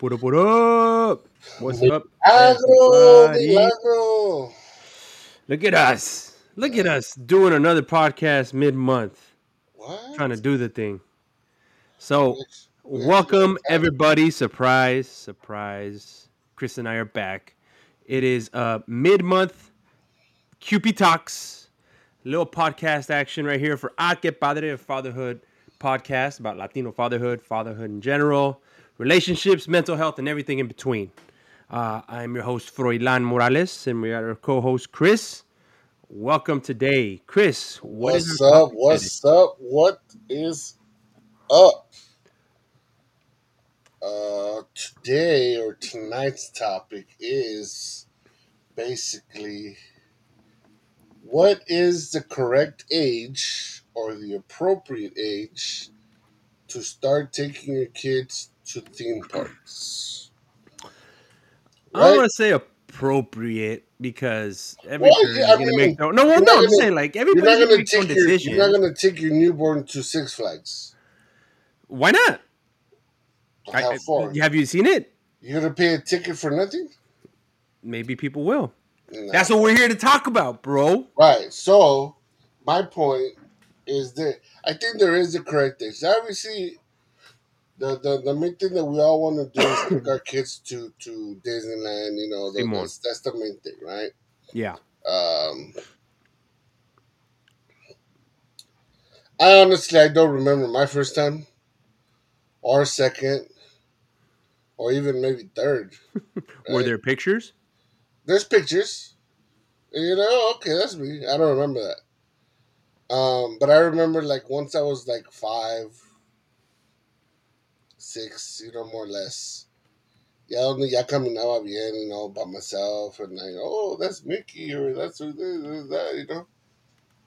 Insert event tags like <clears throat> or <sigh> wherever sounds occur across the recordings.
What up, what up, what up? What's up? Look at us. Look at us doing another podcast mid month, What? trying to do the thing. So, welcome everybody. Surprise, surprise. Chris and I are back. It is uh mid month QP Talks, little podcast action right here for A Que Padre a Fatherhood podcast about Latino fatherhood, fatherhood in general, relationships, mental health, and everything in between. Uh, I'm your host, Froilan Morales, and we got our co host, Chris. Welcome today. Chris, what What's up? What's up? What is up? Uh, today or tonight's topic is basically what is the correct age or the appropriate age to start taking your kids to theme parks? I don't want to say appropriate because every Well, yeah, gonna mean, make their no, well, no. I'm saying like everybody's gonna gonna make their own take your decision. you're not gonna take your newborn to Six Flags. Why not? How I- far? have you seen it? You're gonna pay a ticket for nothing? Maybe people will. No. That's what we're here to talk about, bro. right. So my point is that I think there is a correct age. Obviously, the, the the main thing that we all want to do is take our kids to to Disneyland. You know, the, Simón. that's, that's the main thing, right? Yeah. Um, I honestly I don't remember my first time, or second, or even maybe third. <laughs> Were right? there pictures? There's pictures. You know, okay, that's me. I don't remember that. Um, but I remember like once I was like five, six, you know, more or less. Ya donde ya caminaba bien, you know, by myself, and I, oh, that's Mickey, or that's who this, this, that, you know.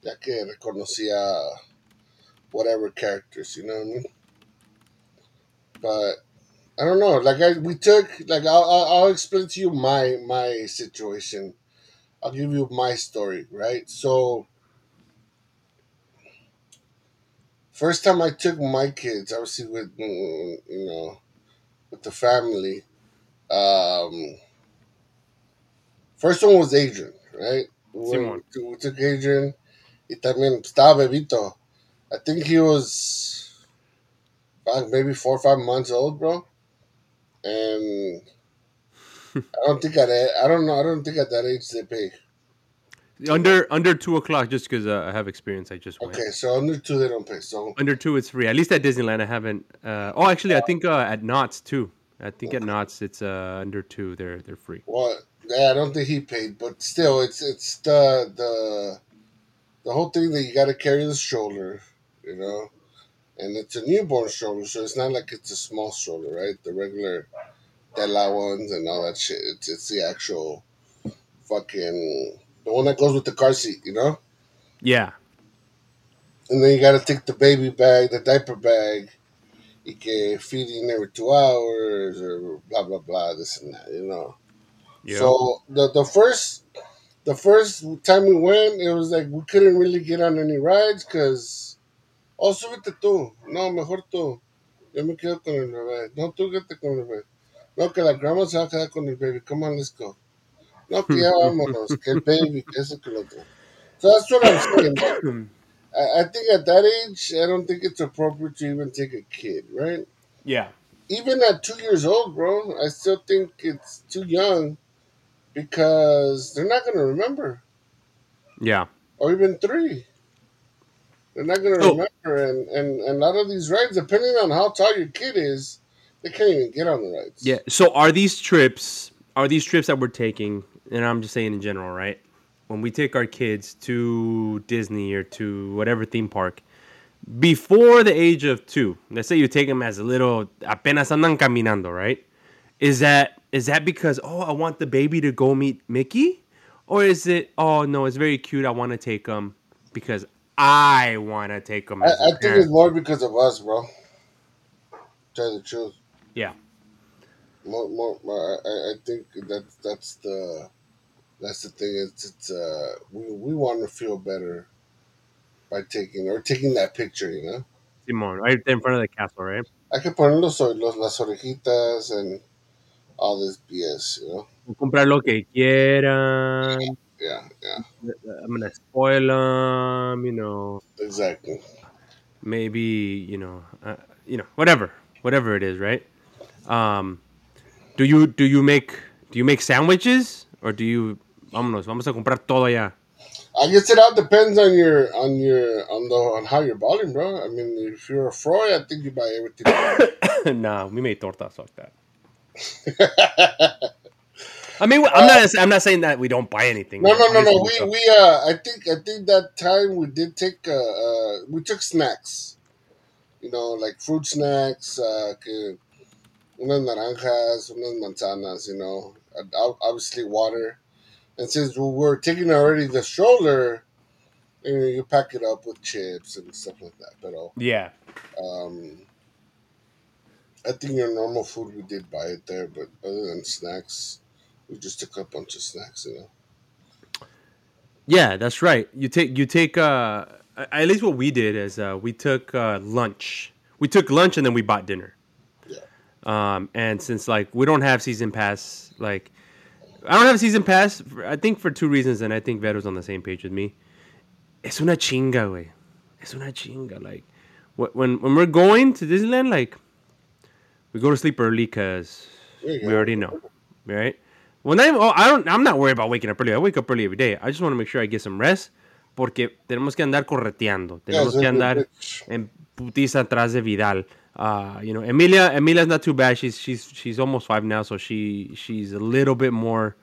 Ya que reconocía whatever characters, you know what I mean? But I don't know. Like I, we took like I'll, I'll explain to you my my situation. I'll give you my story, right? So first time I took my kids, obviously with mm, you know with the family. Um, first one was Adrian, right? We, we took Adrian. Y también estaba bebito. I think he was maybe four or five months old, bro. And <laughs> I don't think at I don't know. I don't think at that age they pay. Under under two o'clock, just because uh, I have experience. I just went. Okay, so under two they don't pay. So Under two, it's free. At least at Disneyland, I haven't. Uh, oh, actually, I think uh, at Knott's too. I think at Knott's, it's uh, under two. They're they're free. well, yeah, I don't think he paid, but still, it's it's the the the whole thing that you got to carry the stroller, you know, and it's a newborn stroller, so it's not like it's a small stroller, right? The regular Della ones and all that shit. It's it's the actual fucking the one that goes with the car seat, you know. Yeah. And then you got to take the baby bag, the diaper bag. You get feeding every two hours or blah blah blah, this and that, you know. Yeah. So the the first the first time we went, it was like we couldn't really get on any rides because oh súbete tú, no mejor tú, yo me quedo con el bebé, no tú quédate con el bebé, no que la grandma se va a quedar con el baby, come on let's go, no que ya vámonos, que el baby, eso que lo otro. So that's what I'm saying. I, I think at that age, I don't think it's appropriate to even take a kid, right? yeah. Even at two years old, bro, I still think it's too young because they're not gonna remember, Yeah. or even three. They're not gonna Oh. remember, and, and and a lot of these rides, depending on how tall your kid is, they can't even get on the rides. Yeah. So are these trips are these trips that we're taking, and I'm just saying in general, right? When we take our kids to Disney or to whatever theme park, before the age of two, let's say you take them as a little apenas andan caminando, right? Is that is that because oh I want the baby to go meet Mickey, or is it oh no it's very cute I want to take them because I want to take them. I, I think it's more because of us, bro. Tell the truth. yeah. More, more, I, I think that's that's the that's the thing. It's it's uh we we want to feel better by taking or taking that picture, you know. Simon, right in front of the castle, right? hay que poner los, los, las orejitas and all this BS, you know? Comprar lo que quieran. Yeah, yeah, I'm gonna spoil them, you know. exactly. Maybe, you know, uh, you know, whatever, whatever it is, right? Um, do you do you make do you make sandwiches or do you vámonos, vamos a comprar todo allá? I guess it all depends on your on your on the on how you're balling, bro. I mean, if you're a Froy, I think you buy everything. <coughs> nah, we made tortas like that. I mean, I'm not. I'm not saying that we don't buy anything. No, no, no, no. We we uh, I think I think that time we did take uh, uh we took snacks, you know, like fruit snacks, uh, que unas naranjas, unas manzanas, you know, obviously water. And since we're taking already the stroller, you know, you pack it up with chips and stuff like that. But uh, Yeah. um, I think your normal food we did buy it there, but other than snacks, we just took a bunch of snacks, you know. Yeah, that's right. You take you take uh at least what we did is uh we took uh lunch. We took lunch and then we bought dinner. Yeah. Um and since like we don't have season pass like I don't have a season pass for, I think for two reasons and I think Veto's on the same page with me. Es una chinga, way. Es una chinga like wh- when when we're going to Disneyland like we go to sleep early you we go. already know, right? When I, oh, I don't, I'm not worried about waking up early. I wake up early every day. I just want to make sure I get some rest, porque tenemos que andar correteando. Yeah, Tenemos so que andar en putiza atrás de Vidal. Uh, you know, Emilia, Emilia's not too bad. She's she's she's almost five now, so she she's a little bit more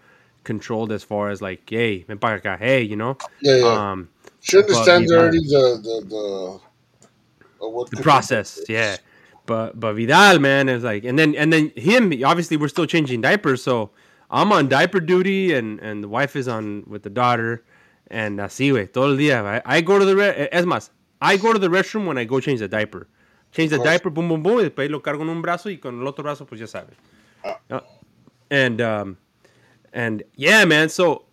controlled as far as like, hey, ven para acá, hey, you know. Yeah, yeah. Um, She understands Vidal- already the the the, uh, the process, yeah. But but Vidal, man, is like, and then and then him. Obviously, we're still changing diapers, so I'm on diaper duty, and and the wife is on with the daughter, and así, güey, todo el día. I, I go to the re- es más, I go to the restroom when I go change the diaper. Change the diaper, boom, boom, boom, y después lo cargo en un brazo y con el otro brazo, pues ya sabes. Uh, And um, and yeah, man. So,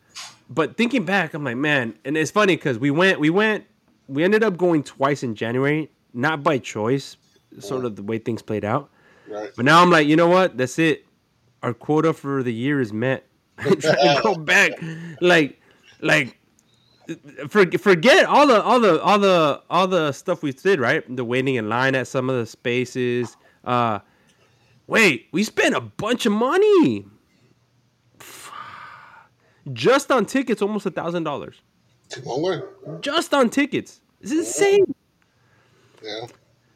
but thinking back, I'm like, man, and it's funny because we went, we went, we ended up going twice in January, not by choice, sort of the way things played out. right. But now I'm like, you know what? That's it. Our quota for the year is met. <laughs> I'm trying to go back, like, like, for, forget all the all the all the all the stuff we did, right? The waiting in line at some of the spaces. Uh, wait, we spent a bunch of money <sighs> just on tickets, almost a thousand dollars. Just on tickets. It's insane. Yeah.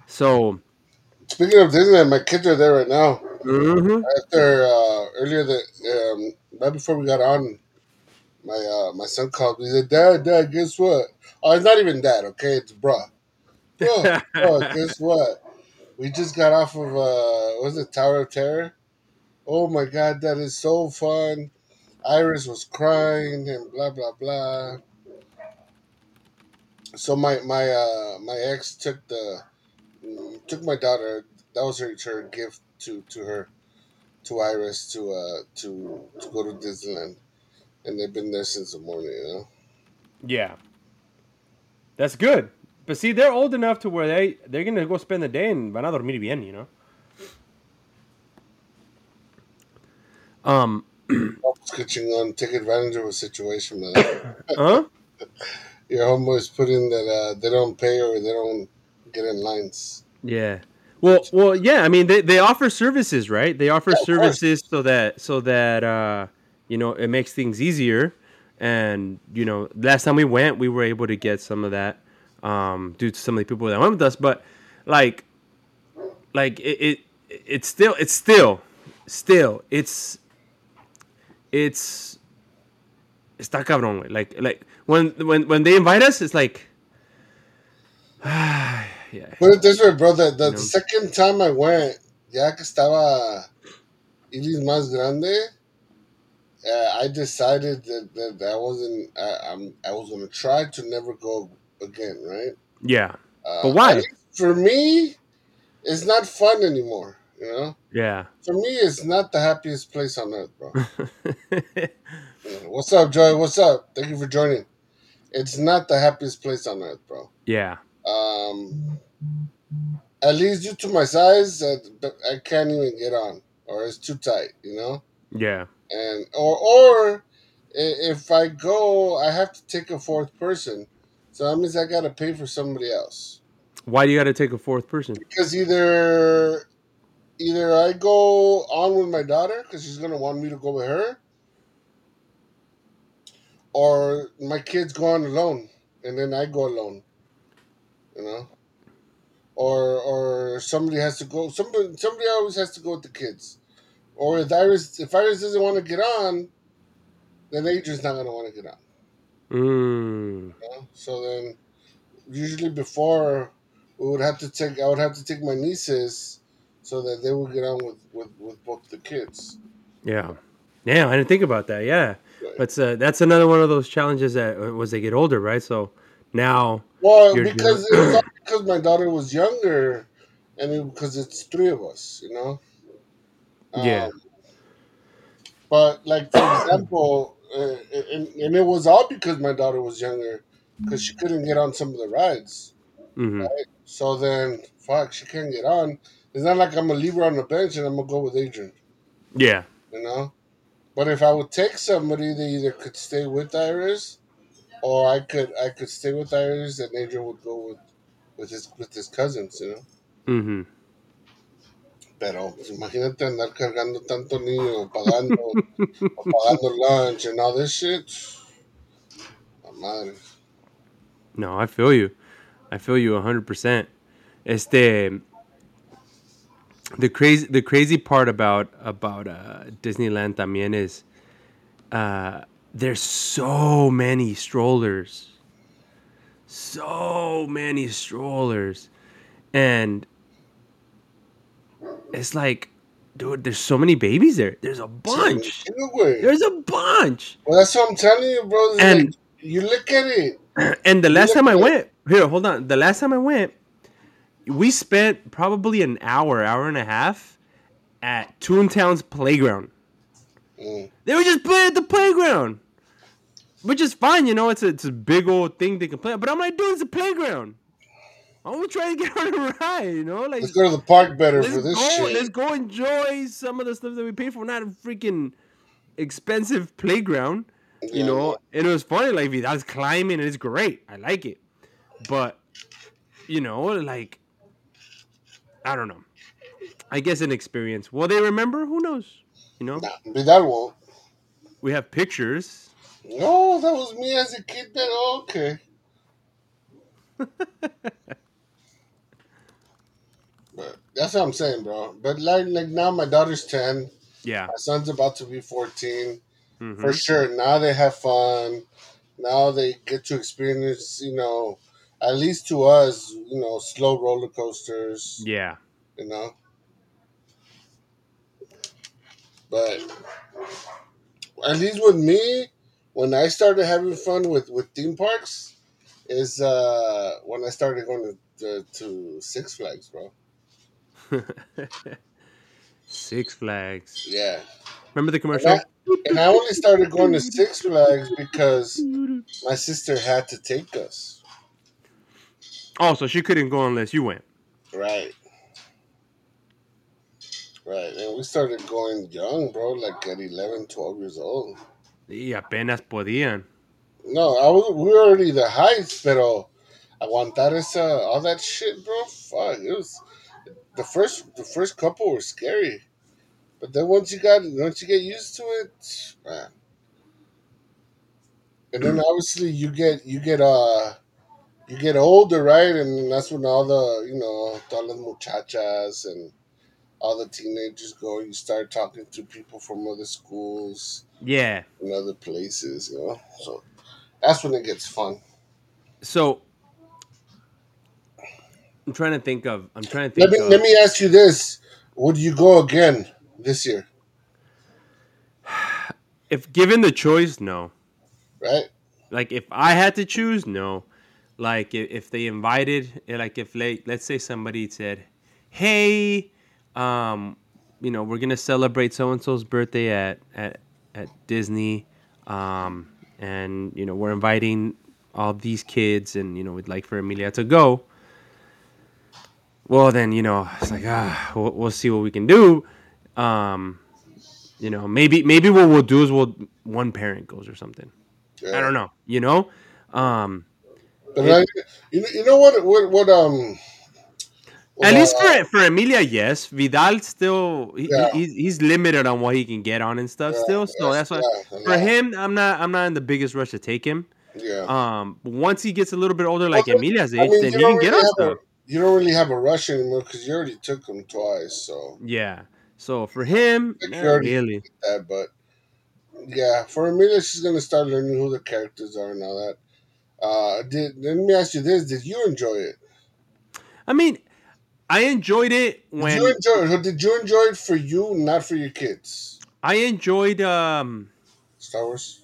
So, Speaking of Disneyland, my kids are there right now. mhm. After uh, earlier the um, right before we got on, my uh, my son called me. He said, "Dad, Dad, guess what? Oh, it's not even dad. Okay, it's bruh. Bruh, bruh, <laughs> guess what? We just got off of uh, was it Tower of Terror? Oh my God, that is so fun. Iris was crying and blah blah blah. So my my uh, my ex took the took my daughter. That was her her gift to to her to Iris to uh to to go to Disneyland, and they've been there since the morning. You know. Yeah. That's good. But see, they're old enough to where they they're gonna go spend the day and van a dormir bien, you know. Um, <clears throat> Sketching on take advantage of a situation, man. <coughs> <laughs> huh? Your homeboys put in that uh, they don't pay or they don't get in lines. Yeah. Well, well, yeah. I mean, they, they offer services, right? They offer Yeah, services so that so that uh, you know it makes things easier. And you know, last time we went, we were able to get some of that um, due to some of the people that went with us. But like, like it, it it's still it's still still it's it's está cabrón. güey. Like like when when when they invite us, it's like. <sighs> yeah. Put it this way, bro. The, the, You know? second time I went, ya que estaba Iris más grande, uh, I decided that, that, that I wasn't. I, I'm, I was gonna try to never go again, right? Yeah. Uh, But why? For me, it's not fun anymore. You know, Yeah. for me, it's not the happiest place on earth, bro. <laughs> What's up, Joy? What's up? Thank you for joining. It's not the happiest place on earth, bro. yeah. Um, at least due to my size, I, I can't even get on, or it's too tight, you know. Yeah. And or or if I go, I have to take a fourth person, so that means I gotta pay for somebody else. Why do you got to take a fourth person? Because either either I go on with my daughter because she's gonna want me to go with her, or my kids go on alone and then I go alone. You know, or or somebody has to go. Somebody somebody always has to go with the kids. Or if Iris if Iris doesn't want to get on, then Adrian's not gonna want to get on. Mm. You know? So then, usually before we would have to take I would have to take my nieces so that they would get on with with, with both the kids. Yeah. Yeah, I didn't think about that. Yeah. Right. But uh, that's another one of those challenges that uh, as they get older, right? So now, Well, because was because my daughter was younger, and it, because it's three of us, you know. Yeah. Um, but like for <coughs> example, uh, and, and it was all because my daughter was younger, because she couldn't get on some of the rides. hmm So then, fuck, she can't get on. It's not like I'm gonna leave her on the bench and I'm gonna go with Adrian, yeah, you know. But if I would take somebody, they either could stay with Iris, or I could I could stay with Iris and Adrian would go with with his with his cousins, you know. hmm Pero pues, imagínate andar cargando tanto niño, pagando, o pagando lunch and all this shit. La madre. No, I feel you. I feel you hundred percent. Este, the crazy, the crazy part about about uh, Disneyland también is, uh, there's so many strollers, so many strollers, and it's like, dude, there's so many babies there. There's a bunch. There's a bunch. Well, that's what I'm telling you, bro. It's And- like, you look at it. <clears throat> And the last time I went, here, hold on. The last time I went, we spent probably an hour, hour and a half at Toontown's playground. Mm. They were just playing at the playground, which is fine, you know. It's a, it's a big old thing they can play. But I'm like, dude, it's a playground. I want to try to get <laughs> on a ride, you know. Like, Let's go to the park better for this go, shit. let's go enjoy some of the stuff that we pay for. Not a freaking expensive playground you Yeah, know, and it was funny. Like Vidal's climbing, and it's great. I like it, but you know, like I don't know. I guess an experience. Will they remember? Who knows? You know, Nah, Vidal won't. we have pictures. No, that was me as a kid. Then oh, okay. <laughs> that's what I'm saying, bro. But like, like now, my daughter's ten. Yeah, My son's about to be fourteen. Mhm. For sure. Now they have fun. Now they get to experience, you know, at least to us, you know, slow roller coasters. yeah, you know. But at least with me, when I started having fun with with theme parks, is uh when I started going to, to, to Six Flags, bro. <laughs> Six Flags. Yeah, Remember the and commercial? I, and I only started going to Six Flags because my sister had to take us. Oh, so she couldn't go unless you went. Right. Right, and we started going young, bro, like at 11, 12 years old. Y apenas podían. No, I was, we were already the heights, pero aguantar esa all that shit, bro. Fuck, it was the first the first couple were scary, but then once you got once you get used to it, man. And then obviously you get you get uh you get older, right? And that's when all the you know todas las muchachas and all the teenagers go. You start talking to people from other schools Yeah. and other places, you know. So that's when it gets fun. So I'm trying to think of. I'm trying to think Let me of. let me ask you this: Would you go again this year? <sighs> if given the choice, no. Right? Like if I had to choose, no. Like if, they invited, eh, like if like, let's say somebody said, "Hey, um, you know, we're gonna celebrate so and so's birthday at at at Disney, um, and you know we're inviting all these kids, and you know we'd like for Amelia to go." Well, then you know, it's like ah, we'll, we'll see what we can do. Um, you know, maybe maybe what we'll do is we'll one parent goes or something. Yeah. I don't know. You know, um, But I, you know, you know what? What? What? Um. at well, least for for Emilia, yes. Vidal still he, Yeah. he's he's limited on what he can get on and stuff yeah, still. So that's why yeah, for him, I'm not I'm not in the biggest rush to take him. Yeah. Um, once he gets a little bit older, like Well, Emilia's I age, mean, then he can get on stuff. You don't really have a rush anymore because you already took him twice. So Yeah. So for him, Like not you already- really. that, but yeah, for Amelia, she's gonna start learning who the characters are and all that. Uh, did let me ask you this: Did you enjoy it? I mean, I enjoyed it Did when you enjoy it? Did you enjoy it for you, not for your kids? I enjoyed um Star Wars.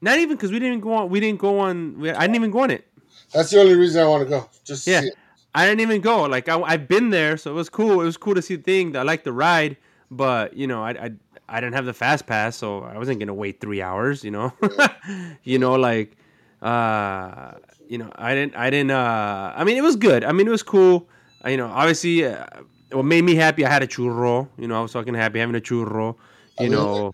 not even because we didn't go on we didn't go on we, I didn't even go on it. That's the only reason I want to go. Just Yeah. I didn't even go. Like I, I've been there, so it was cool. It was cool to see the thing. I liked the ride, but you know, I, I I didn't have the fast pass, so I wasn't gonna wait three hours. You know, <laughs> you know, like, uh, you know, I didn't, I didn't. uh I mean, it was good. I mean, it was cool. Uh, you know, obviously, uh, what made me happy, I had a churro. You know, I was fucking happy having a churro. I You mean, know,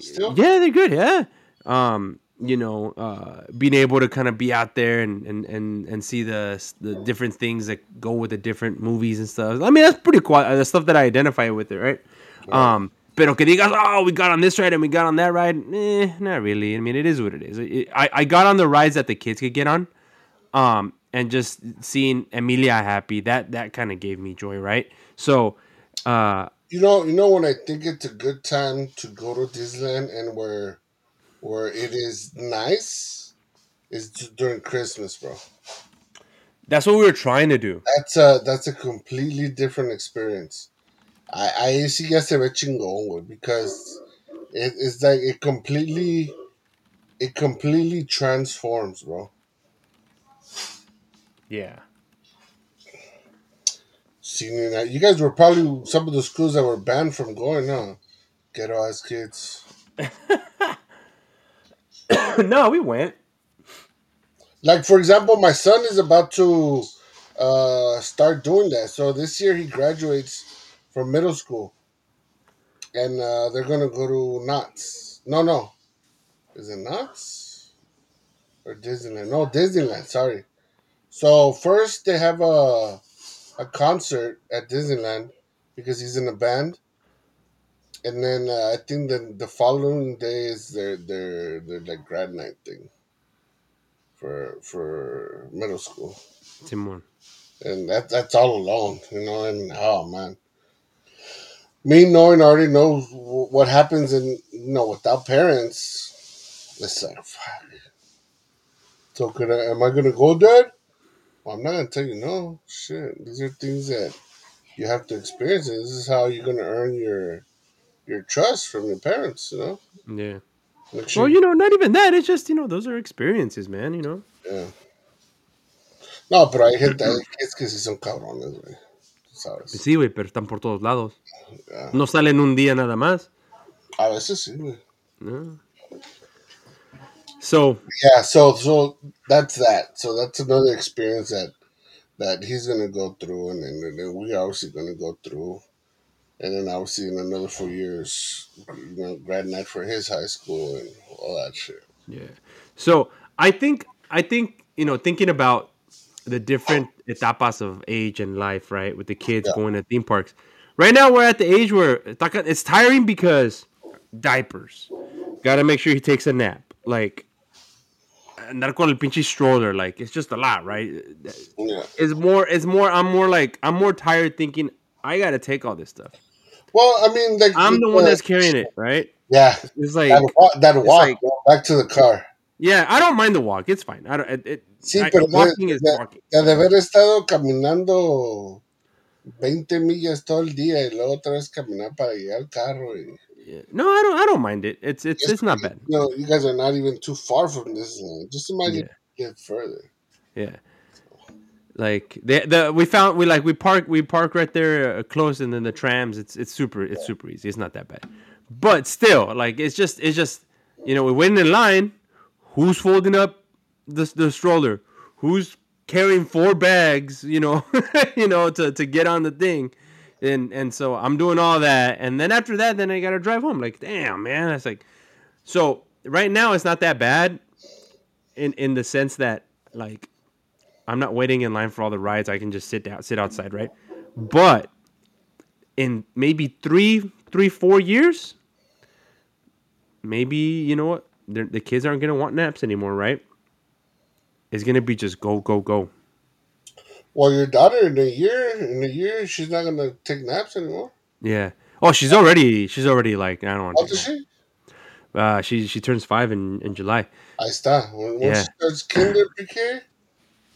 Still, yeah, they're good. Yeah. Um, you know, uh, being able to kind of be out there and, and, and, and see the the different things that go with the different movies and stuff. I mean, that's pretty cool. uh, The stuff that I identify with it, right? Um, pero que digas, oh, we got on this ride and we got on that ride. Eh, not really. I mean, it is what it is. It- I, I got on the rides that the kids could get on. Um, and just seeing Emilia happy, that that kind of gave me joy, right? So, uh, you know, you know when I think it's a good time to go to Disneyland and where where it is nice is during Christmas, bro. that's what we were trying to do. That's a that's a completely different experience. I I sí ya se ve chingón, güey, because it, it's like it completely it completely transforms, bro. Yeah. Seeing that you guys were probably some of the schools that were banned from going, huh? Ghetto ass kids. <laughs> <laughs> no, we went. Like for example, my son is about to uh, start doing that. So this year he graduates from middle school, and uh, they're gonna go to Knott's. No, no, is it Knott's or Disneyland? No, Disneyland. Sorry. So first they have a a concert at Disneyland because he's in a band, and then uh, I think the the following day is their their their like grad night thing for for middle school, Timon. and that that's all alone, you know. And oh man, me knowing I already know what happens, and you know, without parents, it's like fuck. So could I? Am I gonna go, Dad? Well, I'm not gonna tell you no. Shit, these are things that you have to experience. This is how you're gonna earn your your trust from your parents. You know. Yeah. Sure- Well, you know, not even that. It's just you know, those are experiences, man. You know. Yeah. No, pero hay gente, hay kids que sí son cabrones, güey. Sabes. Sí, güey, pero están por todos lados. Yeah. No salen un día nada más. A veces sí, güey. No. So Yeah, so so that's that. So that's another experience that that he's gonna go through, and then, and we obviously gonna go through, and then obviously in another four years, you know, grad night for his high school and all that shit. yeah. So I think I think you know thinking about the different etapas of age and life, right? With the kids Yeah. going to theme parks. Right now we're at the age where it's tiring because diapers. Got to make sure he takes a nap. Like andar con el pinche stroller. Like it's just a lot, right? Yeah. It's more. It's more. I'm more like I'm more tired thinking I got to take all this stuff. Well, I mean, like I'm the one that's carrying it, right? Yeah, It's like that walk, that walk like- back to the car. yeah, I don't mind the walk. It's fine. I don't. It, it, Sí, I- pero walking de- is de- walking. de haber estado caminando 20 millas todo el día y luego otra vez caminar para llegar al carro. Y, Yeah. No, I don't. I don't mind it. It's it's it's not bad. You know, you guys are not even too far from this. uh, Just imagine get further. Yeah. Like the the we found we like we park we park right there uh, close and then the trams it's it's super it's super easy it's not that bad, but still like it's just it's just you know we're waiting in line, who's folding up the the stroller, who's carrying four bags, you know, <laughs> you know, to, to get on the thing. And and so I'm doing all that. And then after that, then I gotta drive home. Like, damn, man. It's like so right now it's not that bad in in the sense that like I'm not waiting in line for all the rides. I can just sit down, sit outside, right? But in maybe three, three, four years, maybe you know what? They're, the kids aren't gonna want naps anymore, right? It's gonna be just go, go, go. Well, your daughter in a year, in a year, she's not gonna take naps anymore. Yeah. Oh, she's already, she's already like I don't want. Old is she? Uh, she she turns five in in July. I está. When, when Yeah. she starts kinder pre-K,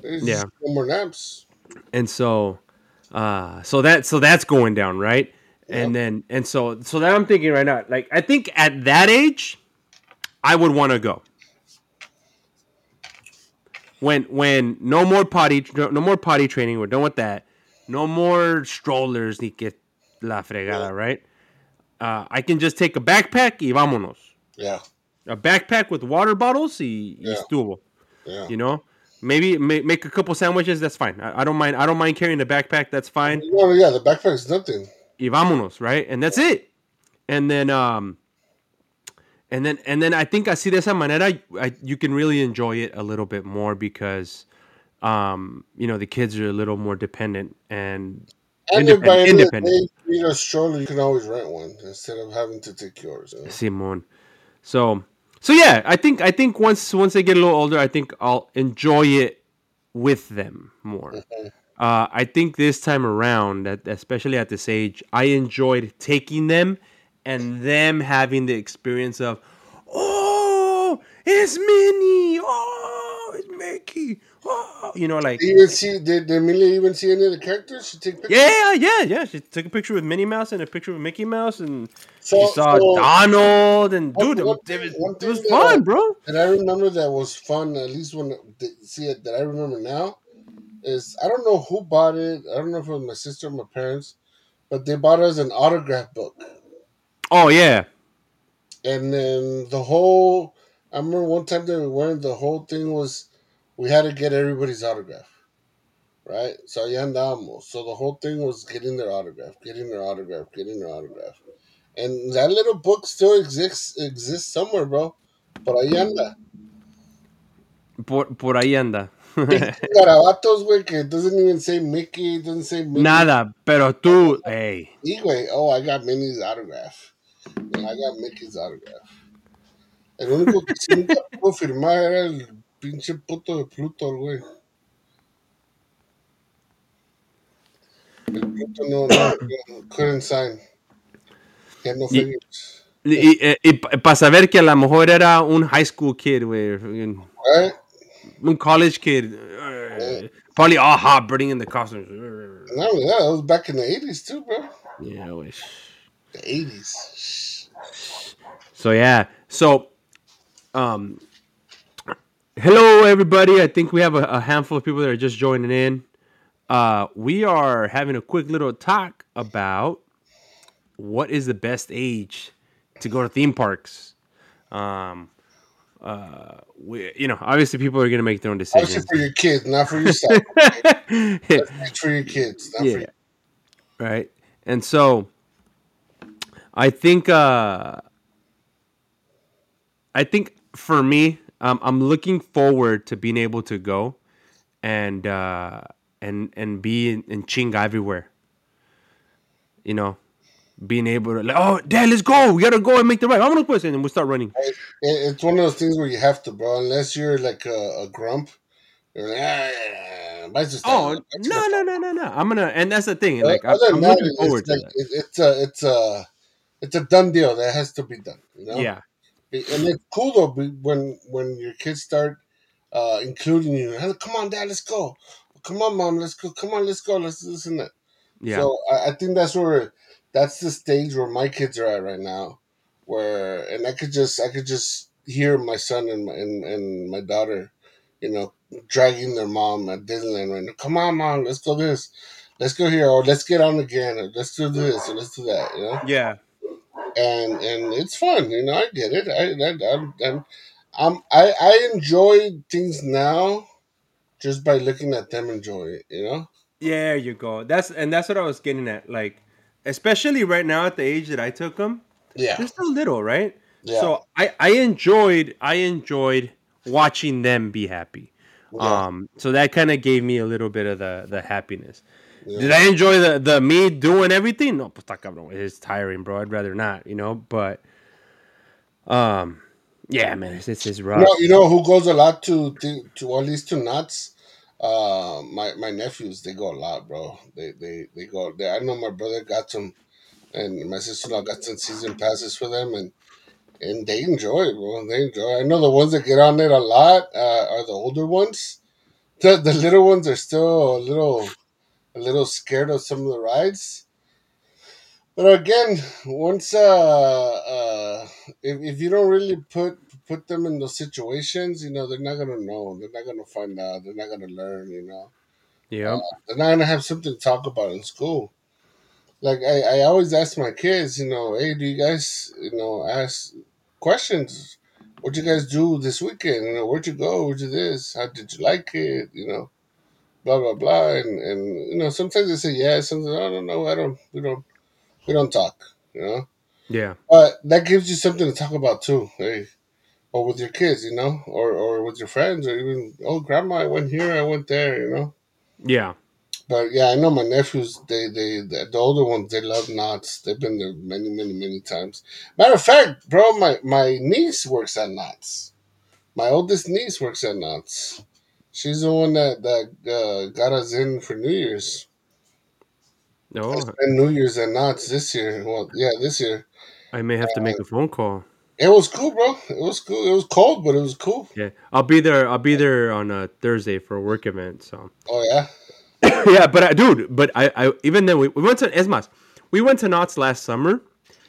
there's Yeah. no more naps. and so uh so that so that's going down right Yep. and then and so so that i'm thinking right now like i think at that age i would want to go when when no more potty no more potty training we're done with that no more strollers ni que la fregada right uh, i can just take a backpack y vámonos Yeah, a backpack with water bottles y, y Yeah. estuvo yeah. you know maybe make, make a couple sandwiches that's fine I, I don't mind i don't mind carrying a backpack that's fine Well, yeah, the backpack's nothing. y vámonos, right? And that's it. And then um and then and then I think así de esa manera I, you can really enjoy it a little bit more because um you know the kids are a little more dependent and And Independent- the the independent. day you a stroller, you can always rent one instead of having to take yours. you know? Simon. So so yeah, I think I think once once they get a little older, I think I'll enjoy it with them more. Mhm. Uh, I think this time around, that especially at this age, I enjoyed taking them and them having the experience of, oh, it's Minnie, oh, it's Mickey, <gasps> you know, like Did you even see? Did, did Amelia even see any of the characters? She take pictures. yeah, yeah, yeah. She took a picture with Minnie Mouse and a picture with Mickey Mouse, and So, she saw so Donald, and dude, it, one it was, it was fun, bro. And I remember that was fun. At least when see it that I remember now is I don't know who bought it. I don't know if it was my sister or my parents, but they bought us an autograph book. Oh yeah, And then the whole, I remember one time that we went, the whole thing was we had to get everybody's autograph, right? So ahí andábamos. So the whole thing was getting their autograph, getting their autograph, getting their autograph. And that little book still exists exists somewhere, bro. But ahí anda. por, por ahí anda. <laughs> Garabatos, güey, que doesn't even say Mickey, doesn't say Minnie. Nada, pero tú, hey, Sí, güey. Oh, I got Minnie's autograph. And I got Mickey's autograph. El único que sí nunca pudo firmar era el pinche puto de Pluto, güey. El Pluto no, no, no couldn't sign. Had no Y- fingers. y, y, para saber que a lo mejor era un high school kid, güey, un Right? un college kid, uh, probably all hot, burning in the costumes. Not only that, was back in the 80s too, bro. Yeah, güey. The 80s. So yeah, so um, hello everybody. I think we have a, a handful of people that are just joining in. Uh, we are having a quick little talk about what is the best age to go to theme parks. Um, uh, we, you know, obviously people are gonna make their own Obviously decisions. for your kids, not for yourself. <laughs> That's for your kids, not for yeah. you. Right. And so I think uh I think for me, um, I'm looking forward to being able to go and uh and and be in, in chinga everywhere. You know, being able to like, oh dad, let's go. We gotta go and make the ride. Vámonos pues and we'll start running. It, it's one of those things where you have to, bro. Unless you're like a, a grump, you're like, ah, Oh no no no no no! I'm gonna and that's the thing. Like other I'm that, looking forward it's, to like, it, it's a it's a it's a done deal that has to be done. You know? Yeah. And it's cool though when when your kids start uh, including you. "Hey, Come on, dad, let's go. Come on, mom, let's go. Come on, let's go. Let's do this and that. Yeah. So I, I think that's where that's the stage where my kids are at right now, where and I could just I could just hear my son and my, and, and my daughter, you know, dragging their mom at Disneyland right now. Come on, mom, let's go this, let's go here, or let's get on again, or let's do this, or let's do that, you know. yeah. And and it's fun, you know. I get it. I I I'm, I'm, I'm I I enjoy things now just by looking at them enjoy it. You know. Yeah, there you go. That's and that's what I was getting at. Like, especially right now at the age that I took them, Yeah. they're still little, right? Yeah. So I I enjoyed I enjoyed watching them be happy. Yeah. Um, so that kind of gave me a little bit of the the happiness. Yeah. Did I enjoy the the me doing everything? No, cabrón. It's tiring, bro. I'd rather not, you know. But, um, yeah, man, it's it's, it's rough. You know, you know who goes a lot to to, to at least to Knott's. Uh, my my nephews they go a lot, bro. They they they go. They, I know my brother got some, and my sister in law got some season passes for them, and and they enjoy it, bro. They enjoy. It. I know the ones that get on it a lot uh, are the older ones. The the little ones are still a little a little scared of some of the rides. But again, once uh, uh, if, if you don't really put put them in those situations, you know, they're not gonna know. They're not gonna find out. They're not gonna learn. You know, yeah, they're not gonna have something to talk about in school. Like I, I always ask my kids, you know, hey, do you guys, you know, ask questions? What'd you guys do this weekend? You know, where'd you go? Where'd you this? How did you like it? You know, blah blah blah. And and you know, sometimes they say yes, sometimes I don't know. I don't. We don't. We don't talk. You know. yeah, But that gives you something to talk about too. Hey, or with your kids, you know, or or with your friends, or even oh, grandma, I went here, I went there, you know. yeah, But yeah, I know my nephews. They they the, the older ones they love Knott's. They've been there many many many times. Matter of fact, bro, my my niece works at Knott's. My oldest niece works at Knott's. She's the one that that uh, got us in for New Year's. no, New Year's at Knott's this year. Well, yeah, this year. I may have to make a phone call. It was cool, bro. It was cool. It was cold, but it was cool. Yeah, I'll be there. I'll be there on a Thursday for a work event. So Oh yeah. <coughs> yeah, but I, dude, but I, I even then we, we went to Esmas. We went to Knott's last summer,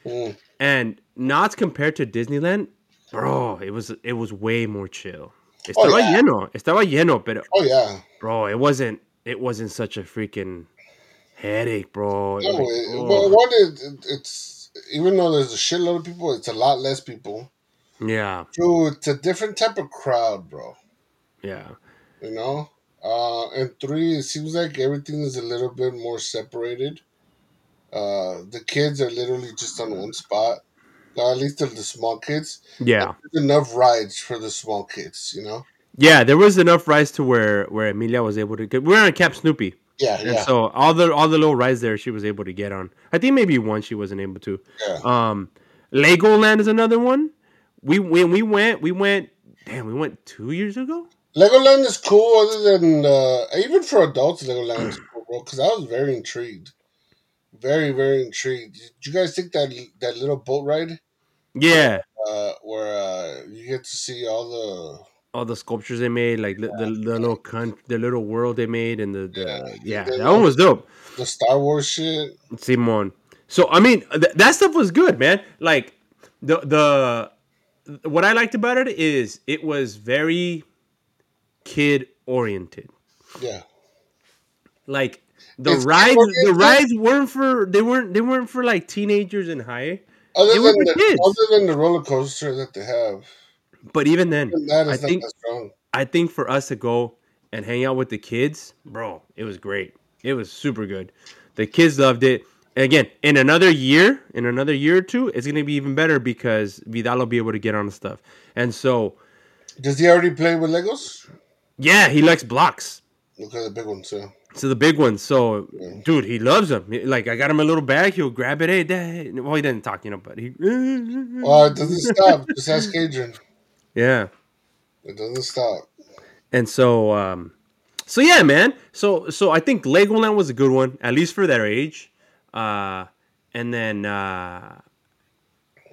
Mm. and Knott's compared to Disneyland, bro, it was it was way more chill. Oh, Estaba yeah. lleno, estaba lleno, pero Oh yeah. bro, it wasn't it wasn't such a freaking headache, bro. No, it, like, well, oh, one is it, it's even though there's a shitload of people, it's a lot less people. yeah, Two, it's a different type of crowd, bro. yeah, You know. Uh, and three, it seems like everything is a little bit more separated. Uh, the kids are literally just on one spot. At least the, the small kids. yeah, enough rides for the small kids. You know. yeah. There was enough rides to where where Emilia was able to get. We were on Camp Snoopy. Yeah, And yeah, so all the all the little rides there she was able to get on. I think maybe one she wasn't able to. yeah. Um Legoland is another one. We when we went we went damn we went two years ago. Legoland is cool, other than uh, even for adults, Legoland is cool, bro. Because I was very intrigued, very very intrigued. Did you guys think that that little boat ride, Yeah, uh, where uh, you get to see all the all the sculptures they made, like the, the, the little con- the little world they made, and the, the yeah, Yeah. that one was dope. the Star Wars shit? Simon. So I mean th- that stuff was good, man. Like the the what I liked about it is it was very kid oriented. Yeah, like the It's rides the rides weren't for they weren't they weren't for like teenagers and higher other than the other than the roller coaster that they have, but even then even i think i think for us to go and hang out with the kids bro it was great. It was super good. The kids loved it. And again in another year in another year or two it's going to be even better because vidal will be able to get on the stuff. And so Does he already play with Legos? yeah he likes blocks. Look at the big ones, yeah. So the big ones. So, Yeah. dude, he loves them. Like I got him a little bag. He'll grab it. Hey, dad. Well, he didn't talk, you know, but he. Well, <laughs> it doesn't stop. Just ask Adrian. Yeah. It doesn't stop. And so, um, so yeah, man. So, so I think Legoland was a good one, at least for their age. Uh, and then uh,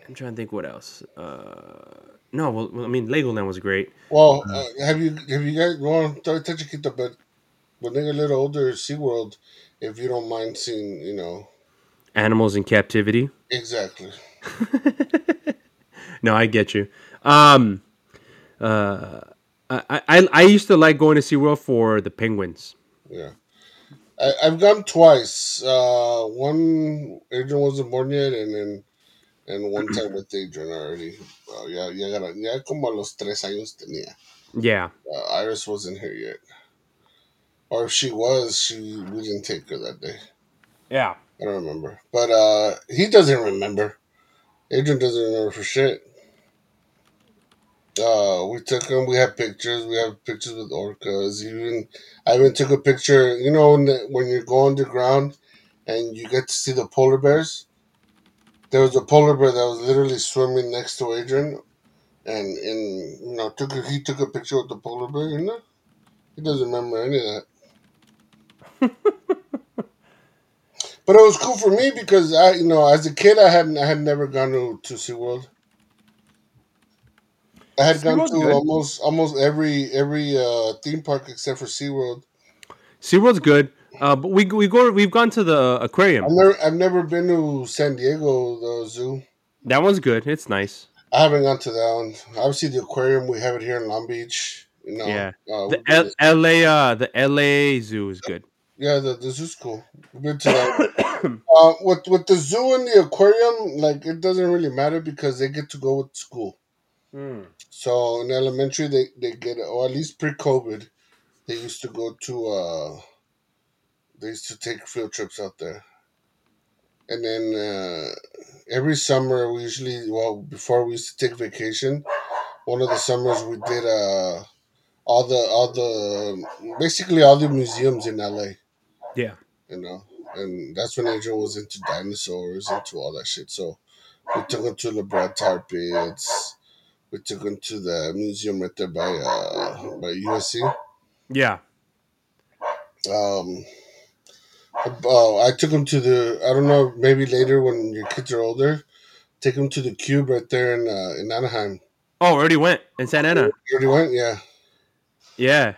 I'm trying to think what else. Uh, no, well, I mean Legoland was great. Well, uh, have you have you guys? Well, touch chiquito, but when they get a little older, SeaWorld, if you don't mind seeing, you know, Animals in captivity. exactly. <laughs> No, I get you. Um, uh, I, I I used to like going to SeaWorld for the penguins. Yeah. I, I've gone twice. Uh, one Adrian wasn't born yet, and then and one time with Adrian already. Uh, got ya como a los tres años tenía. Yeah, Uh, Iris wasn't here yet. Or if she was, she we didn't take her that day. Yeah. I don't remember, but uh, he doesn't remember. Adrian doesn't remember for shit. Uh, we took him. We have pictures. We have pictures with orcas. Even I even took a picture. You know when the, when you go underground and you get to see the polar bears. There was a polar bear that was literally swimming next to Adrian, and and you know took a, he took a picture with the polar bear. You know, he doesn't remember any of that. <laughs> but it was cool for me because I, you know, as a kid, I had I had never gone to to SeaWorld. I had gone to good. almost almost every every uh, theme park except for SeaWorld. SeaWorld's good. Uh, but we we go we've gone to the aquarium. I've never I've never been to San Diego the zoo. That one's good. It's nice. I haven't gone to that one. Obviously, the aquarium we have it here in Long Beach. You know, Yeah. uh, The L- LA uh the LA zoo is good. Yeah, the, the zoo's cool. We've been to that. <coughs> uh, with with the zoo and the aquarium, like it doesn't really matter because they get to go with school. So in elementary, they they get or at least pre-COVID, they used to go to. uh They used to take field trips out there, and then uh every summer we usually well before we used to take vacation. One of the summers we did uh all the all the basically all the museums in LA. Yeah. You know, and that's when Angel was into dinosaurs, into all that shit. So we took him to the Brea Tar pits. We took him to the museum right there by uh by USC. Yeah. Um, uh, I took him to the. I don't know. Maybe later when your kids are older, take him to the Cube right there in uh, in Anaheim. Oh, already went in Santa Ana. You already went, yeah. Yeah.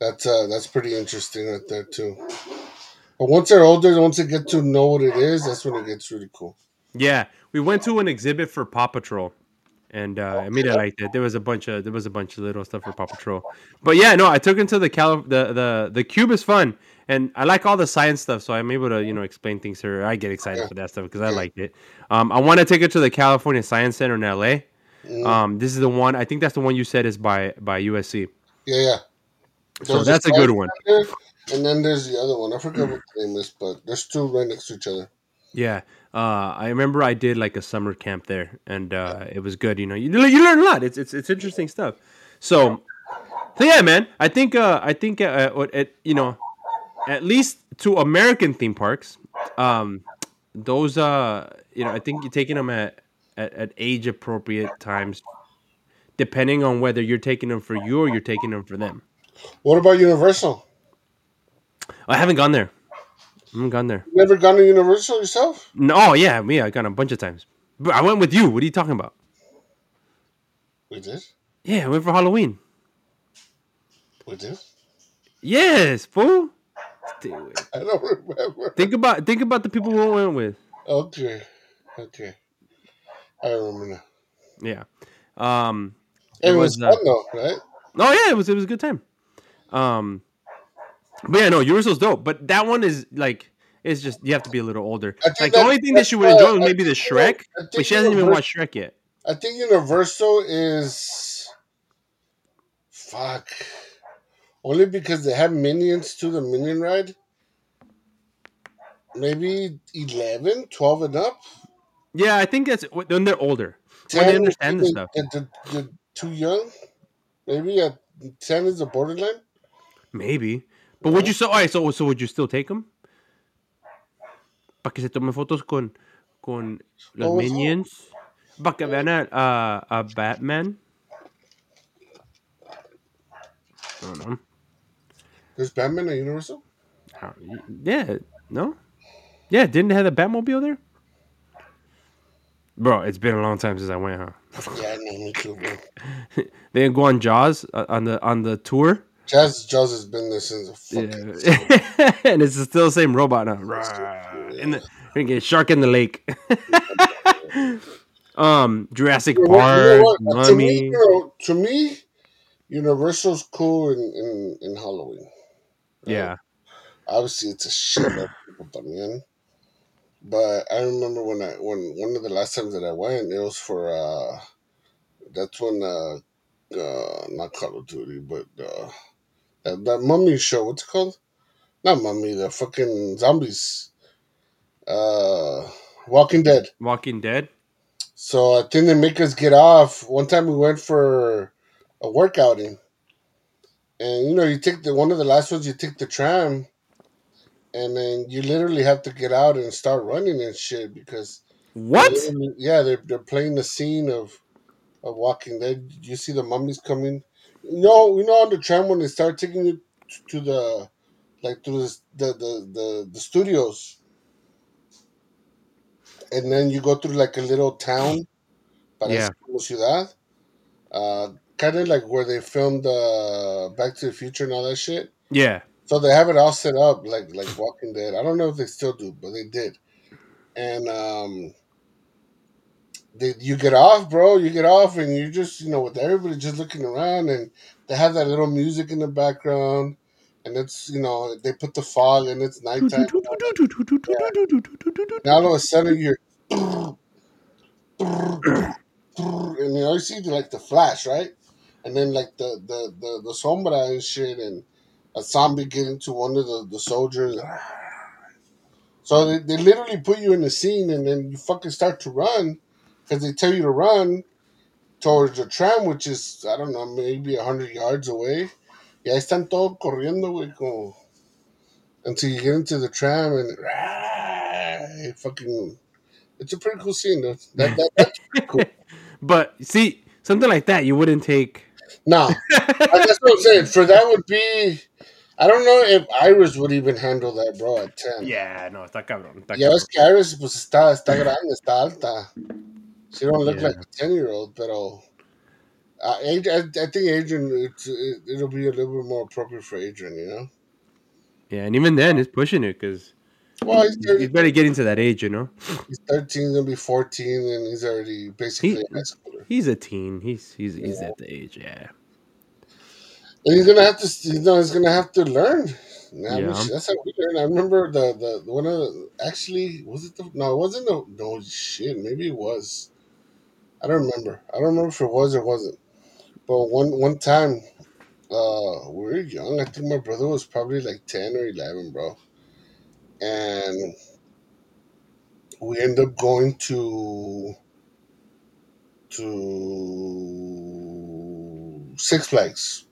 That's uh, that's pretty interesting right there too. But once they're older, once they get to know what it is, that's when it gets really cool. Yeah. We went to an exhibit for Paw Patrol. And uh, I mean, I liked it. There was a bunch of there was a bunch of little stuff for Paw Patrol, but yeah, no, I took him to the Cali- the the the cube is fun, and I like all the science stuff, so I'm able to you know explain things to her. I get excited Yeah. for that stuff because I liked it. Um, I want to take her to the California Science Center in LA. Mm, Um, this is the one I think that's the one you said is by by USC. yeah, yeah. So that's a good one. and then there's the other one. I forget what the name is, but there's two right next to each other. Yeah. Uh, I remember I did like a summer camp there, and uh, it was good. You know, you, you learn a lot. It's, it's it's interesting stuff. So, so yeah, man. I think uh, I think uh, what it, you know, at least to American theme parks, um, those uh, you know, I think you're taking them at at, at age appropriate times, depending on whether you're taking them for you or you're taking them for them. What about Universal? I haven't gone there. I haven't gone there. You never gone to Universal yourself? No, oh, yeah, me. I gone a bunch of times, but I went with you. What are you talking about? We did. Yeah, I went for Halloween. We did. Yes, fool. Dude, <laughs> I don't remember. Think about think about the people we went with. Okay. Okay. I remember now. Yeah. Um. It, It was, was, uh, fun though, right? Oh yeah, it was it was a good time. Um. But yeah, no, Universal's dope. But that one is like it's just you have to be a little older. Like the only thing that she would enjoy was maybe the Shrek, but she hasn't even watched Shrek yet. I think Universal is fuck. Only because they have minions to the minion ride. Maybe 11, 12 and up. Yeah, I think that's when they're older. When they understand the stuff. Too young. Maybe at 10 is the borderline. Maybe. But would you so? Alright, so so would you still take them? Para que se tomen fotos con con los Oh, minions. Para que vean a, a, a Batman. I don't know. There's Batman at Universal? How- Yeah, no? Yeah, didn't they have the Batmobile there? Bro, it's been a long time since I went, huh? Yeah, I know, me too, bro. <laughs> They didn't go on Jaws uh, on the on the tour. Jazz, Jaws has been there since the. Yeah. <laughs> <laughs> and it's still the same robot now. Rah. In the shark in the lake. <laughs> um, Jurassic You know what- you Park, know? To me, you know, to me, Universal's cool in, in, in Halloween. right? Yeah, Obviously, it's a shit of people también. But I remember when I when one of the last times that I went, it was for uh, that's when uh, uh not Call of Duty, but uh, That, that mummy show. What's it called? Not mummy. The fucking zombies. Uh, Walking Dead. Walking Dead. So I think they make us get off. One time we went for a workouting, and you know you take the one of the last ones. You take the tram, and then you literally have to get out and start running and shit because What? literally- yeah, they're they're playing the scene of of Walking Dead. You see the mummies coming. You know, you know on the tram when they start taking you to the like to the the the, the, the studios, and then you go through like a little town. Parece Yeah. como ciudad. Uh, kind of like where they filmed uh, Back to the Future and all that shit. Yeah. So they have it all set up like like Walking Dead. I don't know if they still do, but they did. And um you get off, bro. You get off, and you just you know with everybody just looking around, and they have that little music in the background, and it's you know they put the fog, and it's nighttime. And all of a sudden you're and you always see like the flash, right? And then like the the the, the sombra and shit, and a zombie getting to one of the, the soldiers. So they, they literally put you in the scene, and then you fucking start to run because they tell you to run towards the tram, which is I don't know maybe a hundred yards away. Y ahí están todos corriendo, güey, como until you get into the tram and ¡ah! it fucking. It's a pretty cool scene. Though. That, that, that's <laughs> cool. But see, something like that you wouldn't take. No, <laughs> that's what I'm saying. For that would be, I don't know if Iris would even handle that, bro. At ten. Yeah, no, está cabrón. Está Ya cabrón. ves que Iris pues está, está grande, está alta. She don't look Yeah. like a ten year old, pero uh, I, I think Adrian it's, it, it'll be a little bit more appropriate for Adrian, you know. Yeah, and even then, it's pushing it because Well, he's, 30, he's better getting to that age, you know. he's thirteen, gonna be fourteen, and he's already basically He- a. He's a teen. He's he's he's at the age. Yeah. And he's gonna have to, you know, he's gonna have to learn. Yeah. that's how we learn. I remember the the the one of the, actually was it the no, it wasn't the no shit. Maybe it was. I don't remember. I don't remember if it was or wasn't. But one one time, uh, we were young. I think my brother was probably like ten or eleven, bro. And we end up going to to Six Flags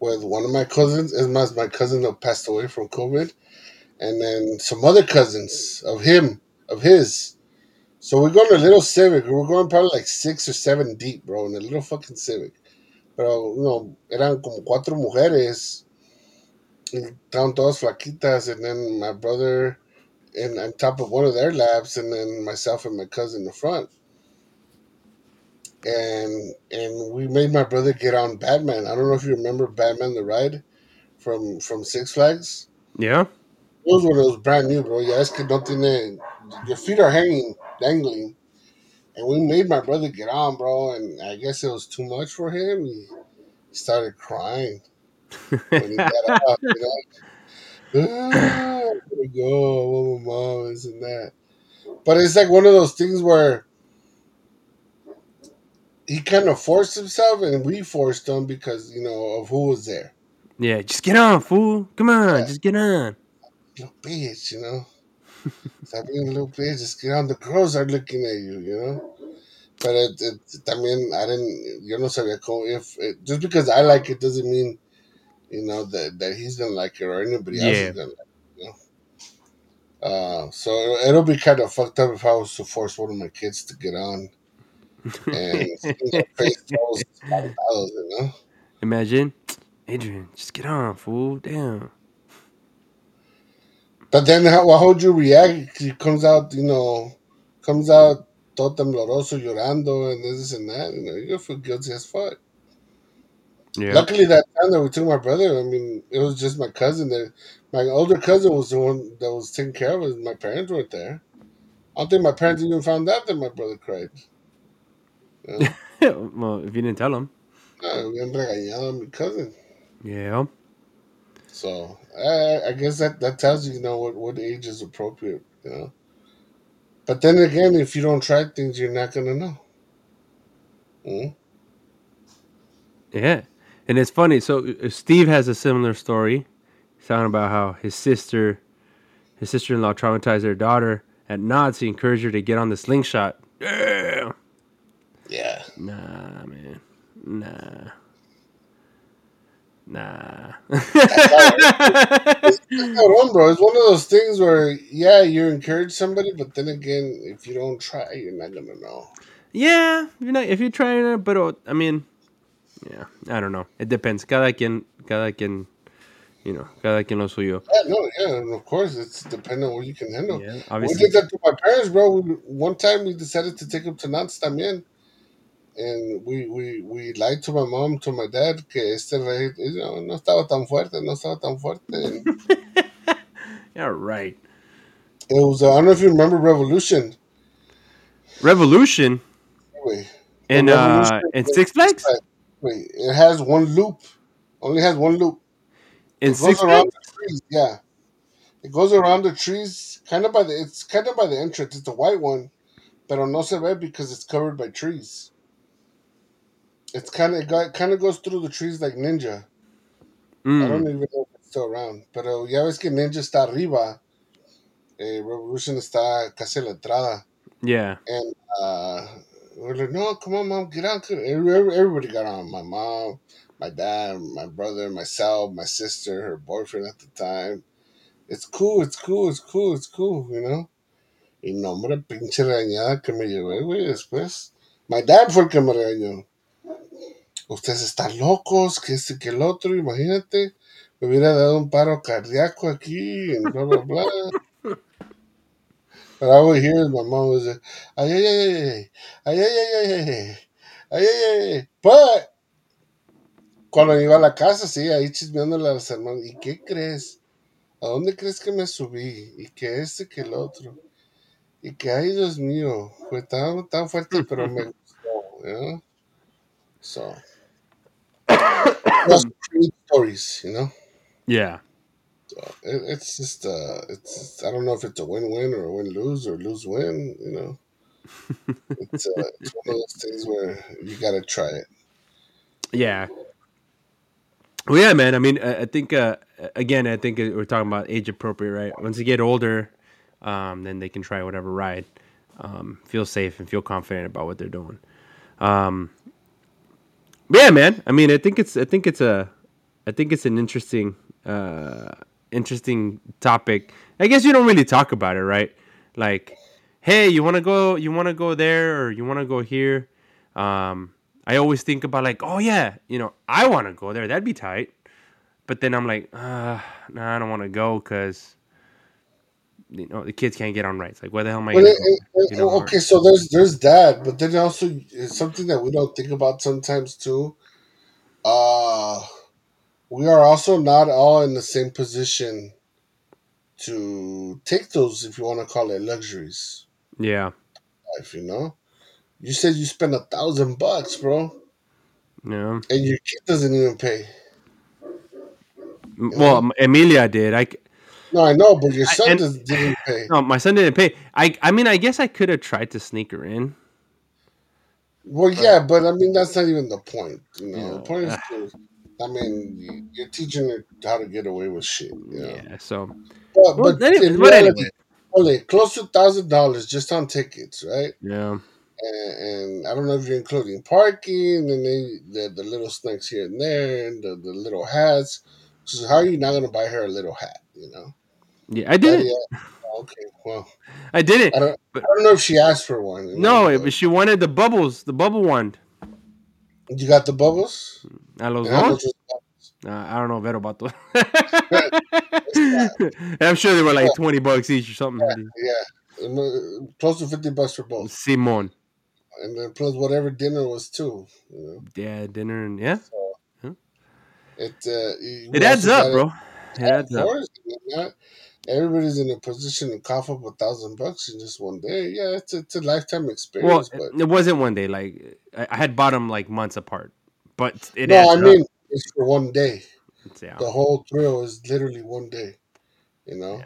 with one of my cousins. As my my cousin that passed away from COVID, and then some other cousins of him of his. So we're going to a little Civic. We're going probably like six or seven deep, bro, in a little fucking Civic. Pero, you know, eran como cuatro mujeres. Estaban todas flaquitas, and then my brother and on top of one of their laps, and then myself and my cousin in the front. And and we made my brother get on Batman. I don't know if you remember Batman the ride from from Six Flags. Yeah. It was when it was brand new, bro. Ya es que no tiene. Your feet are hanging, dangling. And we made my brother get on, bro. And I guess it was too much for him. He started crying when he got <laughs> up, you know. Ah, go. I want mom, this and that. But it's like one of those things where he kind of forced himself and we forced him because, you know, of who was there. yeah. Just get on, fool. Come on, Yeah. just get on. little bitch, you know. A little bitch. Just get on. The girls are looking at you, you know. But it, it, también, I didn't, yo no sabía cómo, if, it, just because I like it doesn't mean, you know, that, that he's gonna like it or anybody else Yeah. is gonna like it, you know. Uh, so it, it'll be kind of fucked up if I was to force one of my kids to get on and <laughs> face espantados, you know. Imagine, Adrian, just get on, fool. Damn. But then how, how would you react? He comes out, you know, comes out todo tembloroso, llorando, and this and that. You know, you feel guilty as fuck. Yeah. Luckily, that time that we took my brother, I mean, it was just my cousin. That my older cousin was the one that was taking care of us. My parents weren't there. I don't think my parents even found out that my brother cried. <laughs> You know? well, if you didn't tell him. Ah, no, habían regañado a mi cousin. Yeah. So I, I guess that, that tells you, you know, what, what age is appropriate, you know. But then again, if you don't try things, you're not gonna know. Mm? Yeah. And it's funny. So uh, Steve has a similar story. He's talking about how his sister, his sister-in-law, traumatized their daughter at Knott's. He encouraged her to get on the slingshot. Yeah. Yeah. Nah, man. Nah. Nah. It's cabrón, bro. It's one of those things where, yeah, you encourage somebody, but then again, if you don't try, you're not gonna know. yeah, you know, if you're trying it, but uh, I mean, yeah, I don't know. It depends. Cada quien, cada quien, you know, cada quien lo suyo. Yeah, no, yeah, and of course, it's depending on what you can handle. Yeah, we did that to my parents, bro. We, one time we decided to take them to Knott's también. And we, we, we lied to my mom, to my dad, que este rey you know, no estaba tan fuerte, no estaba tan fuerte. <laughs> Yeah, right. it was, uh, I don't know if you remember Revolution. Revolution Wait, and Revolution uh and Six Flags wait, it has one loop. Only has one loop. and It goes Six around Flags. the trees, yeah. It goes around the trees, kind of by the. It's kind of by the entrance. It's a white one, pero no se ve because it's covered by trees. It's kind of it kind of goes through the trees like Ninja. I Mm, don't even know if it's still around, pero ya ves que Ninja está arriba. Eh, Revolution está casi la entrada, yeah. and uh, we're like, no, come on, mom, get on. Everybody everybody got on. My mom, my dad, my brother, myself, my sister, her boyfriend at the time. It's cool, it's cool, it's cool, it's cool, you know. Y no, hombre, pinche regañada que me llevé, güey, después. My dad fue el que me regañó. Ustedes están locos, que este, que el otro, imagínate. Me hubiera dado un paro cardíaco aquí, and blah, blah, blah. But I would hear my mom was like, ay, ay, ay, ay, ay, ay, ay, ay, ay, ay, ay, ay, ay. But, cuando iba a la casa, sí, ahí chismeándole a los hermanos, ¿y qué crees? ¿A dónde crees que me subí? Y que este, que el otro. Y que, ay, Dios mío, fue tan, tan fuerte, pero me gustó, know? So, <coughs> stories, you know? Yeah. So it, it's just, uh, it's, I don't know if it's a win-win or a win-lose or lose-win, you know? <laughs> It's, uh, it's one of those things where you gotta try it. Yeah. Well, yeah, man. I mean, I, I think uh, again, I think we're talking about age appropriate, right? Once you get older, um, then they can try whatever ride, um, feel safe and feel confident about what they're doing. Um, yeah, man. I mean, I think it's I think it's a I think it's an interesting uh, interesting topic. I guess you don't really talk about it, right? Like, hey, you want to go? You want to go there, or you want to go here? Um, I always think about like, oh yeah, you know, I want to go there. That'd be tight. But then I'm like, uh, nah, I don't want to go because you know the kids can't get on rights. Like, where the hell am I? But Gonna it, go? it- it- You know, okay, so there's there's that, but then also it's something that we don't think about sometimes too. Uh we are also not all in the same position to take those, if you want to call it luxuries. Yeah, Life, you know. You said you spent a thousand bucks, bro, yeah. and your kid doesn't even pay. Well, Emilia did. I No, I know, but your I- son and- didn't pay. no, my son didn't pay. I I mean, I guess I could have tried to sneak her in. Well, yeah, but I mean that's not even the point. You know, the point is, to, I mean, you're teaching her how to get away with shit. You know? Yeah. So, But, Well, but anyway- but reality, anyway. only close to thousand dollars just on tickets, right? yeah. And, and I don't know if you're including parking and then the, the little snacks here and there and the, the little hats. So how are you not gonna buy her a little hat? You know? Yeah, I did it. Yeah. Okay. Well, I did it. I don't. But- I don't know if she asked for one. No, but- she wanted the bubbles, the bubble wand. you got the bubbles. A los dos? Uh, I don't know Vero about <laughs> those. <laughs> I'm sure they were like 20 bucks each or something. Yeah, um, close to fifty bucks for both, Simon. and then plus whatever dinner was too. You know, Yeah, dinner and yeah. it uh, It adds up, bro. It adds up. Course, I mean, not everybody's in a position to cough up a thousand bucks in just one day. Yeah, it's a, it's a lifetime Well, experience. but it wasn't one day. Like I, had bought them like months apart, but it no, I up. mean it's for one day. Yeah. The whole thrill is literally one day. You know,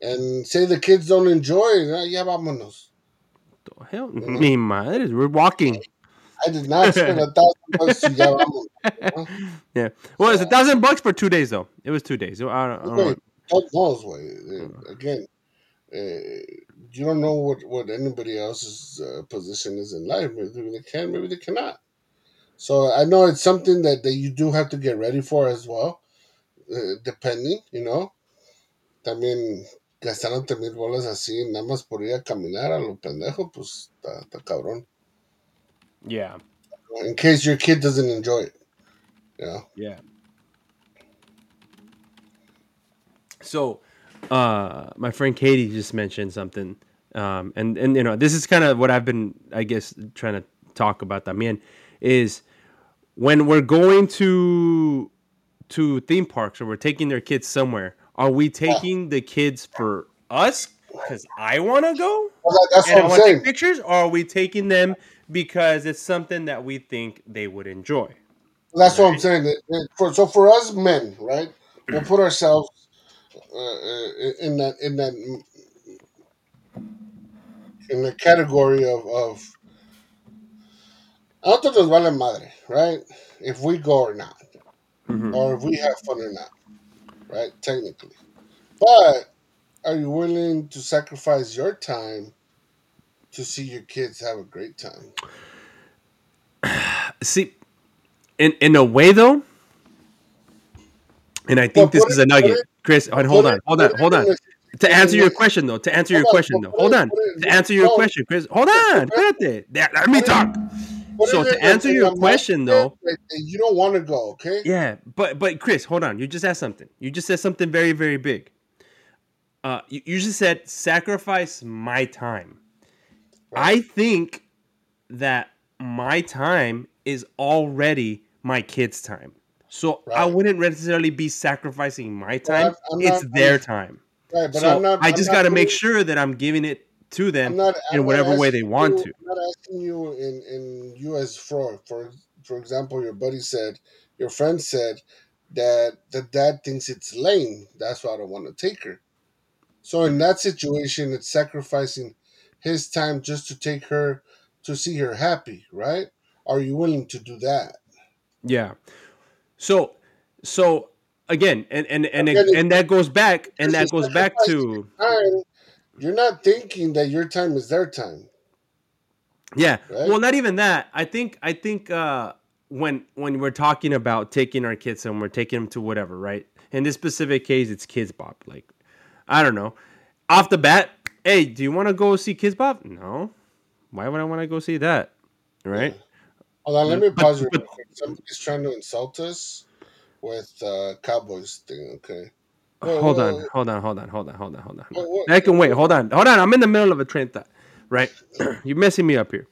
and say the kids don't enjoy it. ah, Yeah, vámonos. Hell, mi madre, we're walking. I did not spend a thousand bucks to ya vamos. ¿no? Yeah. Well, it's a thousand bucks for two days though. It was two days. I don't, I don't know. Wait, God knows, way. Uh, Again, uh, you don't know what, what anybody else's uh, position is in life. Maybe they can, maybe they cannot. So I know it's something that, that you do have to get ready for as well, uh, depending, you know. I También gastándote mil bolas así, nada más por ir a caminar a lo pendejo, pues está, cabrón. Yeah. In case your kid doesn't enjoy it, you know. Yeah. So, uh, my friend Katie just mentioned something, um, and and you know this is kind of what I've been, I guess, trying to talk about. También is when we're going to to theme parks or we're taking their kids somewhere. Are we taking the kids for us because I want to go Well, that's and what I'm want to saying. take pictures, or are we taking them because it's something that we think they would enjoy? That's what I'm saying. For, so for us men, right, we'll put ourselves uh, uh, in that in that in the category of of nosotros nos vale madre, right? If we go or not, Mhm. or if we have fun or not, right? Technically, but are you willing to sacrifice your time to see your kids have a great time? <sighs> See, in in a way though, and I think Well, this is it- a nugget, Chris. Hold Put on, hold on, hold on. To answer your question though, to answer your question though, hold on. To answer your question, Chris, hold on. Espérate. Let me talk. So to answer your question, though- you don't want to go, okay? Yeah, but but Chris, hold on. You just asked something. You just said something very very big. Uh, you, you just said sacrifice my time. I think that my time is already my kids' time. So I wouldn't necessarily be sacrificing my time. I'm- I'm it's not- their I'm- time. Right, but so I'm not. I just got to make sure that I'm giving it to them not, in whatever way they want you, to. I'm not asking you in in you as for for for example, your buddy said, your friend said that the dad thinks it's lame. That's why I don't want to take her. So in that situation, it's sacrificing his time just to take her to see her happy, right? Are you willing to do that? Yeah. So so again, and and and Again, and that goes back, and that goes back to Time, you're not thinking that your time is their time. Yeah. Right? Well, not even that. I think I think uh, when when we're talking about taking our kids and we're taking them to whatever, right? In this specific case, it's Kidz Bop. Like, I don't know. Off the bat, hey, do you want to go see Kidz Bop? No. Why would I want to go see that? Right? Hold on, let me But- pause but- real quick. Somebody's trying to insult us with uh, Cowboys thing. Okay. Whoa, hold whoa, on, whoa. hold on, hold on, hold on, hold on, hold on. Whoa, whoa. I can wait. Hold on, hold on. I'm in the middle of a train thought, right? <clears throat> You're messing me up here.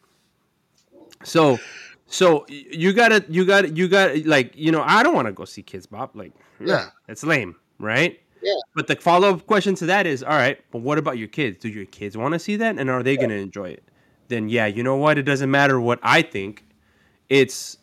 So, so you gotta, you gotta, you gotta, like, you know, I don't want to go see Kidz Bop. Like, Yeah. it's lame, right? Yeah. But the follow up question to that is, all right, but what about your kids? Do your kids want to see that, and are they gonna enjoy it? Then yeah, you know what? It doesn't matter what I think. It's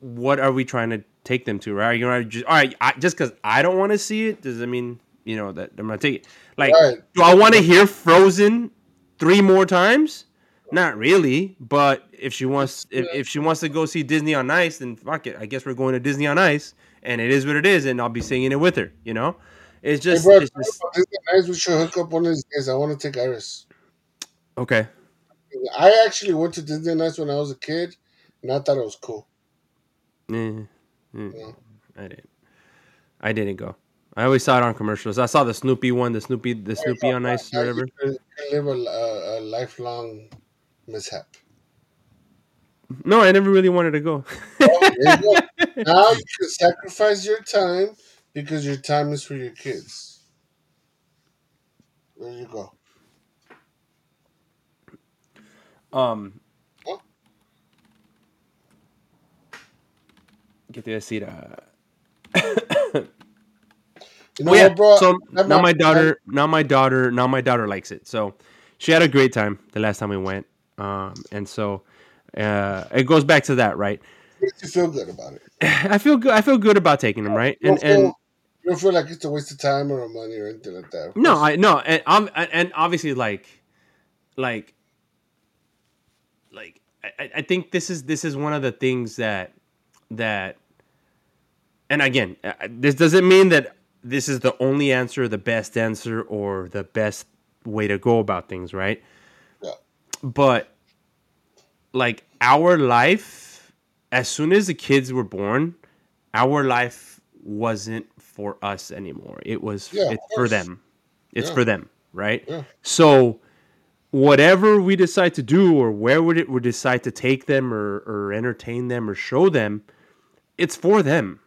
what are we trying to take them to, right? You know, just all right, I, just because I don't want to see it doesn't mean you know that I'm gonna take it. Like, Right. do I want to hear Frozen three more times? Not really, but if she wants, if, if she wants to go see Disney on Ice, then fuck it. I guess we're going to Disney on Ice, and it is what it is, and I'll be singing it with her. You know, it's Hey, just, bro, it's just this is nice. We should hook up one of these days. I want to take Iris. okay. I actually went to Disney on Ice when I was a kid, and I thought it was cool. Mm, Yeah. I didn't. I didn't go. I always saw it on commercials. I saw the Snoopy one, the Snoopy, the Snoopy on Ice, or whatever. live a, a, a lifelong mishap. No, I never really wanted to go. Oh, you go. now you can sacrifice your time because your time is for your kids. There you go. Um. ¿Qué te iba a decir? Uh, <coughs> well, yeah. bro? so I'm now not- my daughter, now my daughter, now my daughter likes it. So she had a great time the last time we went. Um, and so uh, it goes back to that, right? you feel good about it. <sighs> I feel good. I feel good about taking them, right? And feel, and you don't feel like it's a waste of time or money or anything like that. No. I no, and I'm and obviously like, like, like I, I think this is this is one of the things that that and again uh, this doesn't mean that this is the only answer the best answer or the best way to go about things right Yeah. but like our life as soon as the kids were born our life wasn't for us anymore it was Yeah, it's for them it's Yeah. for them right Yeah. so whatever we decide to do or where would it we decide to take them or, or entertain them or show them it's for them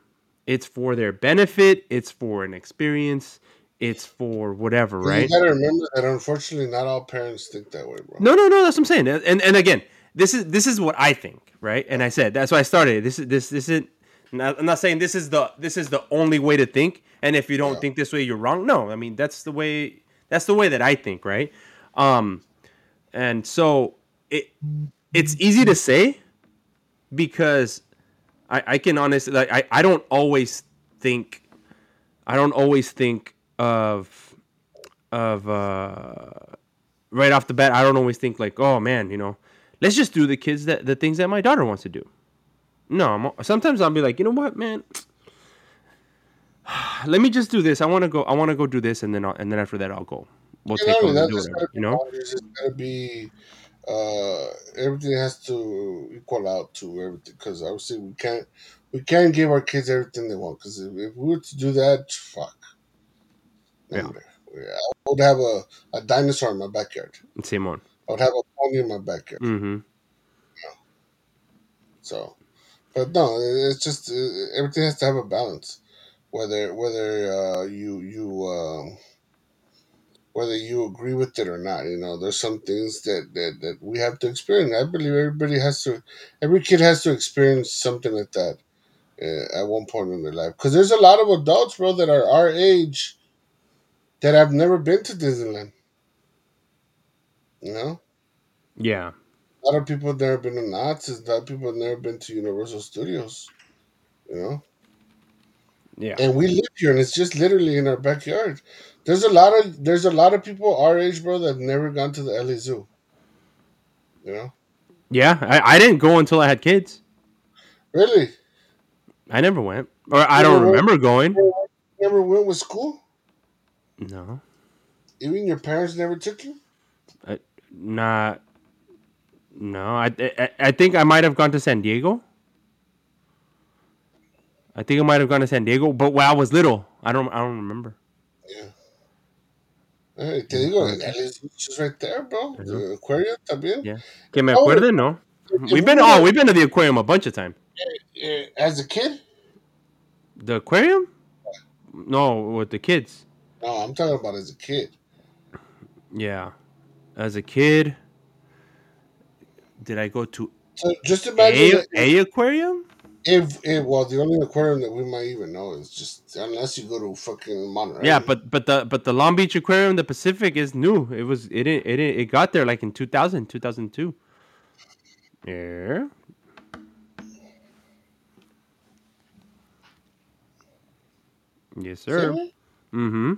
it's for their benefit it's for an experience it's for whatever right? You gotta remember that unfortunately not all parents think that way, bro. no no no that's what i'm saying. And and again this is this is what i think right? And i said that's why i started. This is this this isn't i'm not saying this is the this is the only way to think. And if you don't Yeah. think this way you're wrong. No i mean that's the way that's the way that i think right? Um and so it it's easy to say because I, I can honestly like I, I don't always think I don't always think of of uh right off the bat I don't always think like oh man you know let's just do the kids that the things that my daughter wants to do. No I'm, sometimes I'll be like you know what man? <sighs> Let me just do this. I want to go I want to go do this and then I'll, and then after that I'll go. We'll take only and do whatever you know? There's gotta be uh, everything has to equal out to everything because obviously we can't we can't give our kids everything they want because if, if we were to do that, fuck. Yeah. I would have a, a dinosaur in my backyard. Simon I would have a pony in my backyard. mm-hmm yeah. So, but no, it's just uh, everything has to have a balance. Whether whether uh, you you um, whether you agree with it or not, you know, there's some things that, that that we have to experience. I believe everybody has to, every kid has to experience something like that uh, at one point in their life. Because there's a lot of adults, bro, that are our age that have never been to Disneyland. You know, yeah a lot of people have never been to Knott's. A lot of people have never been to Universal Studios. You know. yeah and we live here and it's just literally in our backyard there's a lot of there's a lot of people our age bro that have never gone to the LA Zoo. You know? Yeah I, I didn't go until I had kids. Really? I never went. Or I don't never went? remember going. Never went with school? No. Even your parents never took you? Uh, Not. No, I, I I think I might have gone to San Diego. I think I might have gone to San Diego, but when I was little, I don't I don't remember. Hey, te digo, Zoo is right there bro the eh, aquarium también Yeah. Que me Oh, no. We've been oh we've been to the aquarium a bunch of times. eh, eh as a kid The aquarium? No, with the kids. no I'm talking about as a kid Yeah, as a kid. Did I go to so just imagine a, a aquarium? If, if well the only aquarium that we might even know is just unless you go to fucking Monterey Yeah, but but the but the Long Beach Aquarium, the Pacific is new. It was it didn't it didn't, it got there like in 2000, 2002. Yeah. Yes, sir. Mm-hmm.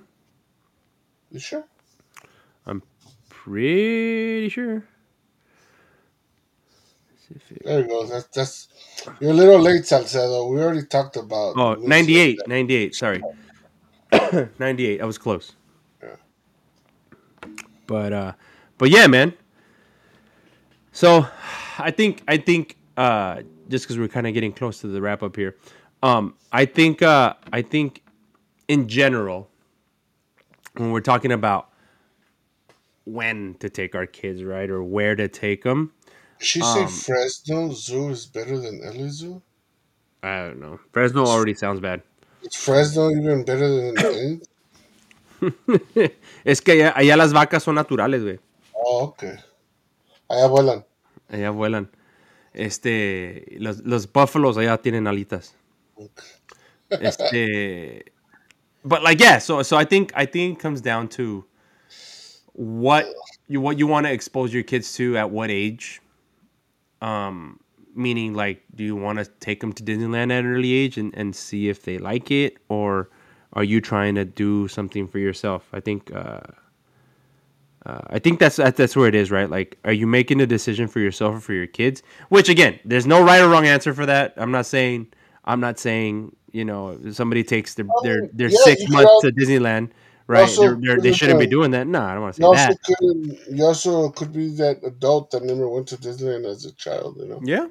you sure I'm Pretty sure. Pacific. There you go. That's that's you're a little late, Salcedo. We already talked about. Oh, 98, 98, sorry. <coughs> 98, I was close. Yeah. But uh but yeah, man. So, I think I think uh just cuz we're kind of getting close to the wrap up here. Um I think uh I think in general when we're talking about when to take our kids, right? Or where to take them, that. She say um, Fresno Zoo is better than LA Zoo. I don't know. Fresno already sounds bad. Is Fresno even better than? any- <laughs> es que allá, allá las vacas son naturales, güey. oh, okay. Allá vuelan. Allá vuelan. Este, los, los búfalos allá tienen alitas. Este, but like yeah, so so I think I think it comes down to what you what you want to expose your kids to at what age. Um, meaning like, do you want to take them to Disneyland at an early age and and see if they like it, or are you trying to do something for yourself? I think. Uh, uh, I think that's that's where it is, right? Like, are you making a decision for yourself or for your kids? Which again, there's no right or wrong answer for that. I'm not saying I'm not saying you know somebody takes their their, their yeah, six months to Disneyland, right? also They're, they're, they shouldn't be uh, doing that. No, I don't want to say also that. could you also could be that adult that never went to Disneyland as a child, you know. Yeah,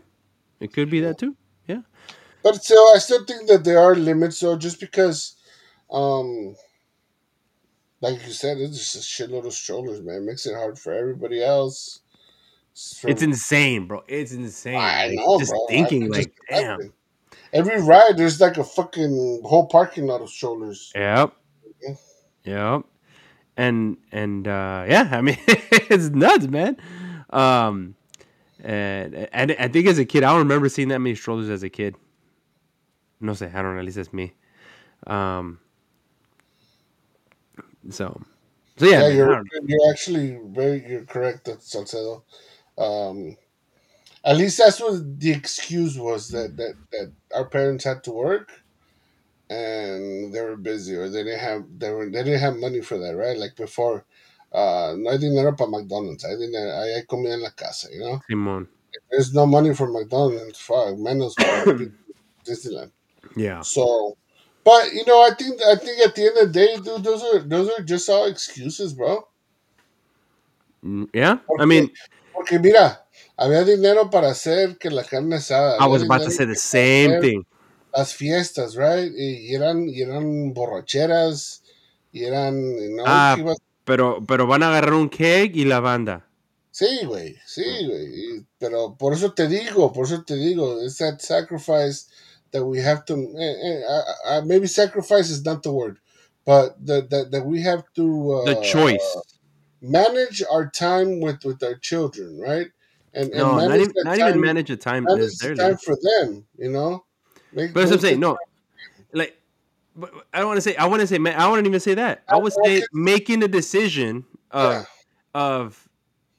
it could be that too. Yeah, But still, I still think that there are limits, though, just because, um, like you said, it's just a shitload of strollers, man. It makes it hard for everybody else. It's it's insane, bro. It's insane. I Like, know, just bro. Thinking, can just like, damn. Every ride, there's like a fucking whole parking lot of strollers. Yep. Yeah. Yep. And and uh yeah, I mean <laughs> it's nuts, man. Um and and I think as a kid, I don't remember seeing that many strollers as a kid. No sé, I don't know, at least that's me. Um so so yeah, Yeah, man, you're you're actually very you're correct, Salcedo. Um, at least that's what the excuse was that that that our parents had to work, and they were busy or they didn't have they were they didn't have money for that, right? Like before, uh, no hay dinero para McDonald's. Hay dinero, hay hay comida en la casa, you know. Simon. There's no money for McDonald's, fuck, menos <coughs> para Disneyland. Yeah. So, but you know, I think I think at the end of the day, dude, those are those are just all excuses, bro. Mm, Yeah. I mean, Porque mira, había dinero para hacer que la carne asada. I was about to say the same thing. Las fiestas, right? Y, eran, y eran borracheras, y eran, know, Ah, Pero pero van a agarrar un keg y la banda. Sí, güey, sí, güey. Pero por eso te digo, por eso te digo, it's that sacrifice that we have to, eh, eh, I- I- maybe sacrifice is not the word, but that that that we have to uh, The choice. manage our time with with our children, right? And, and No, not manage even not time, even manage the time manage the time for them, you know. Make, But that's what I'm saying. No, like, I don't want to say. I want to say. I wouldn't even say that. I would say making a decision of Yeah. of,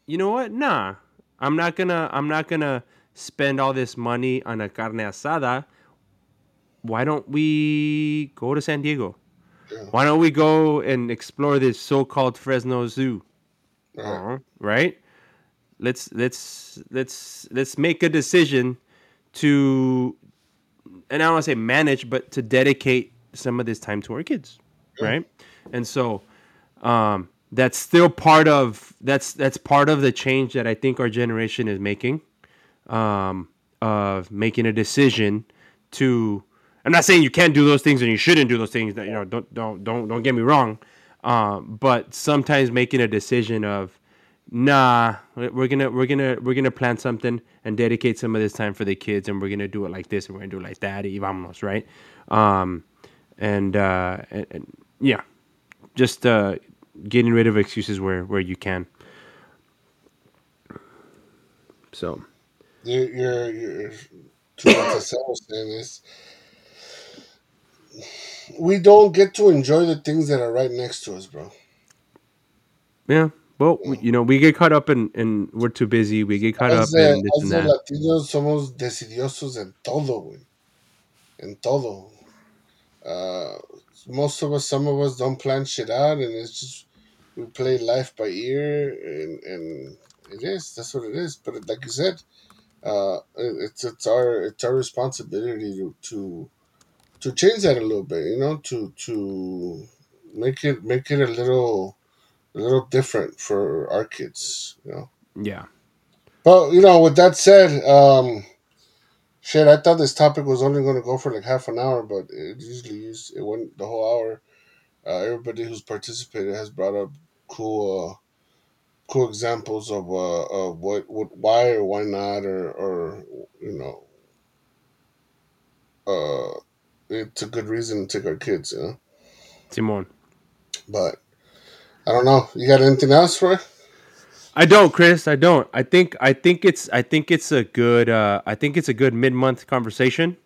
you know what? Nah, I'm not gonna. I'm not gonna spend all this money on a carne asada. Why don't we go to San Diego? Yeah. Why don't we go and explore this so-called Fresno Zoo? Uh-huh, right? Let's let's let's let's make a decision to and I don't want to say manage, but to dedicate some of this time to our kids, right? And so um, that's still part of that's that's part of the change that I think our generation is making, um, of making a decision to. I'm not saying you can't do those things and you shouldn't do those things. That you know, don't don't don't don't get me wrong, um, but sometimes making a decision of nah we're gonna we're gonna we're gonna plan something and dedicate some of this time for the kids and we're gonna do it like this and we're gonna do it like that y vámonos, right? Um and uh and, and yeah just uh getting rid of excuses where where you can. So. You're, you're, you're to what Cassell was we don't get to enjoy the things that are right next to us, bro. yeah well we, you know we get caught up in in we're too busy we get caught up As the, in this as and that Latinos somos decidiosos en todo, güey. En todo. Uh, most of us, some of us don't plan shit out, and it's just we play life by ear, and, and it is. That's what it is. But like you said, uh, it's it's our it's our responsibility to to to change that a little bit. You know, to to make it make it a little a little different for our kids. You know. yeah But you know, with that said, um, shit, I thought this topic was only going to go for like half an hour, but it usually is. It went the whole hour. Uh, everybody who's participated has brought up cool, uh, cool examples of uh, of what, what, why or why not, or or you know, uh, it's a good reason to take our kids, you know. Simon But I don't know. You got anything else for? it? I don't, Chris. I don't. I think I think it's I think it's a good uh, I think it's a good mid month conversation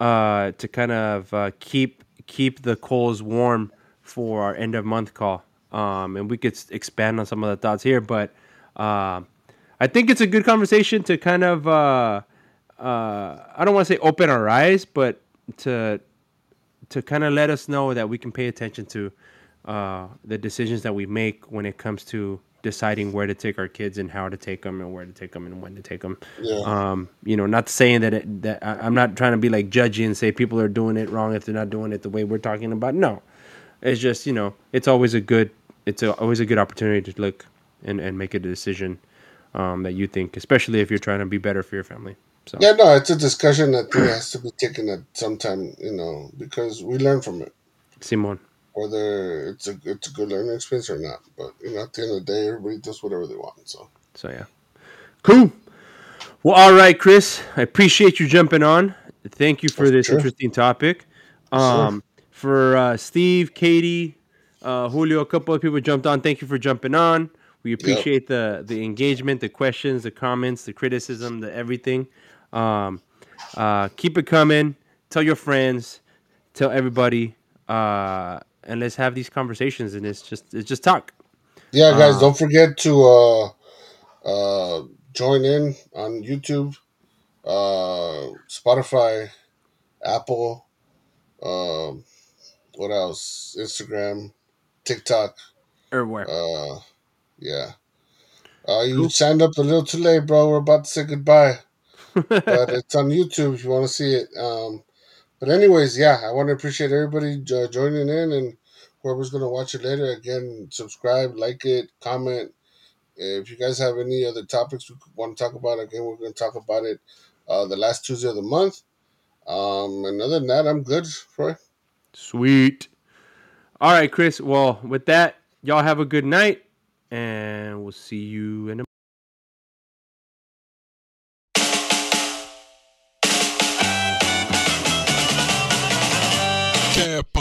uh, to kind of uh, keep keep the coals warm for our end of month call. Um, and we could expand on some of the thoughts here, but uh, I think it's a good conversation to kind of uh, uh, I don't want to say open our eyes, but to to kind of let us know that we can pay attention to uh, the decisions that we make when it comes to deciding where to take our kids and how to take them and where to take them and when to take them. Yeah. Um, you know, not saying that it, that I, I'm not trying to be like judgy and say people are doing it wrong if they're not doing it the way we're talking about. No, it's just you know, it's always a good, it's a, always a good opportunity to look and, and make a decision um, that you think, especially if you're trying to be better for your family. So Yeah, no, it's a discussion that has to be taken at some time, you know, because we learn from it, Simon. Whether it's a it's a good learning experience or not. But you know, at the end of the day, everybody does whatever they want. So So yeah, cool. Well, all right, Chris. I appreciate you jumping on. Thank you for Oh, this sure. interesting topic. Sure. Um, for uh, Steve, Katie, uh, Julio, a couple of people jumped on. Thank you for jumping on. We appreciate the the engagement, the questions, the comments, the criticism, the everything. Um, uh, keep it coming. Tell your friends. Tell everybody. Uh, and let's have these conversations. And it's just it's just talk. yeah, guys, Uh, don't forget to uh uh join in on YouTube, uh Spotify, Apple, um, what else? Instagram, TikTok. Or where? Uh, yeah. Uh, you Cool. signed up a little too late, bro. We're about to say goodbye, <laughs> but it's on YouTube if you want to see it. Um, but anyways, yeah, I want to appreciate everybody jo- joining in and whoever's gonna watch it later. Again, subscribe, like it, comment. If you guys have any other topics we want to talk about, again, we're gonna talk about it uh, the last Tuesday of the month. Um, and other than that, I'm good, Troy. Sweet. All right, Chris. Well, with that, y'all have a good night, and we'll see you in a Tampa.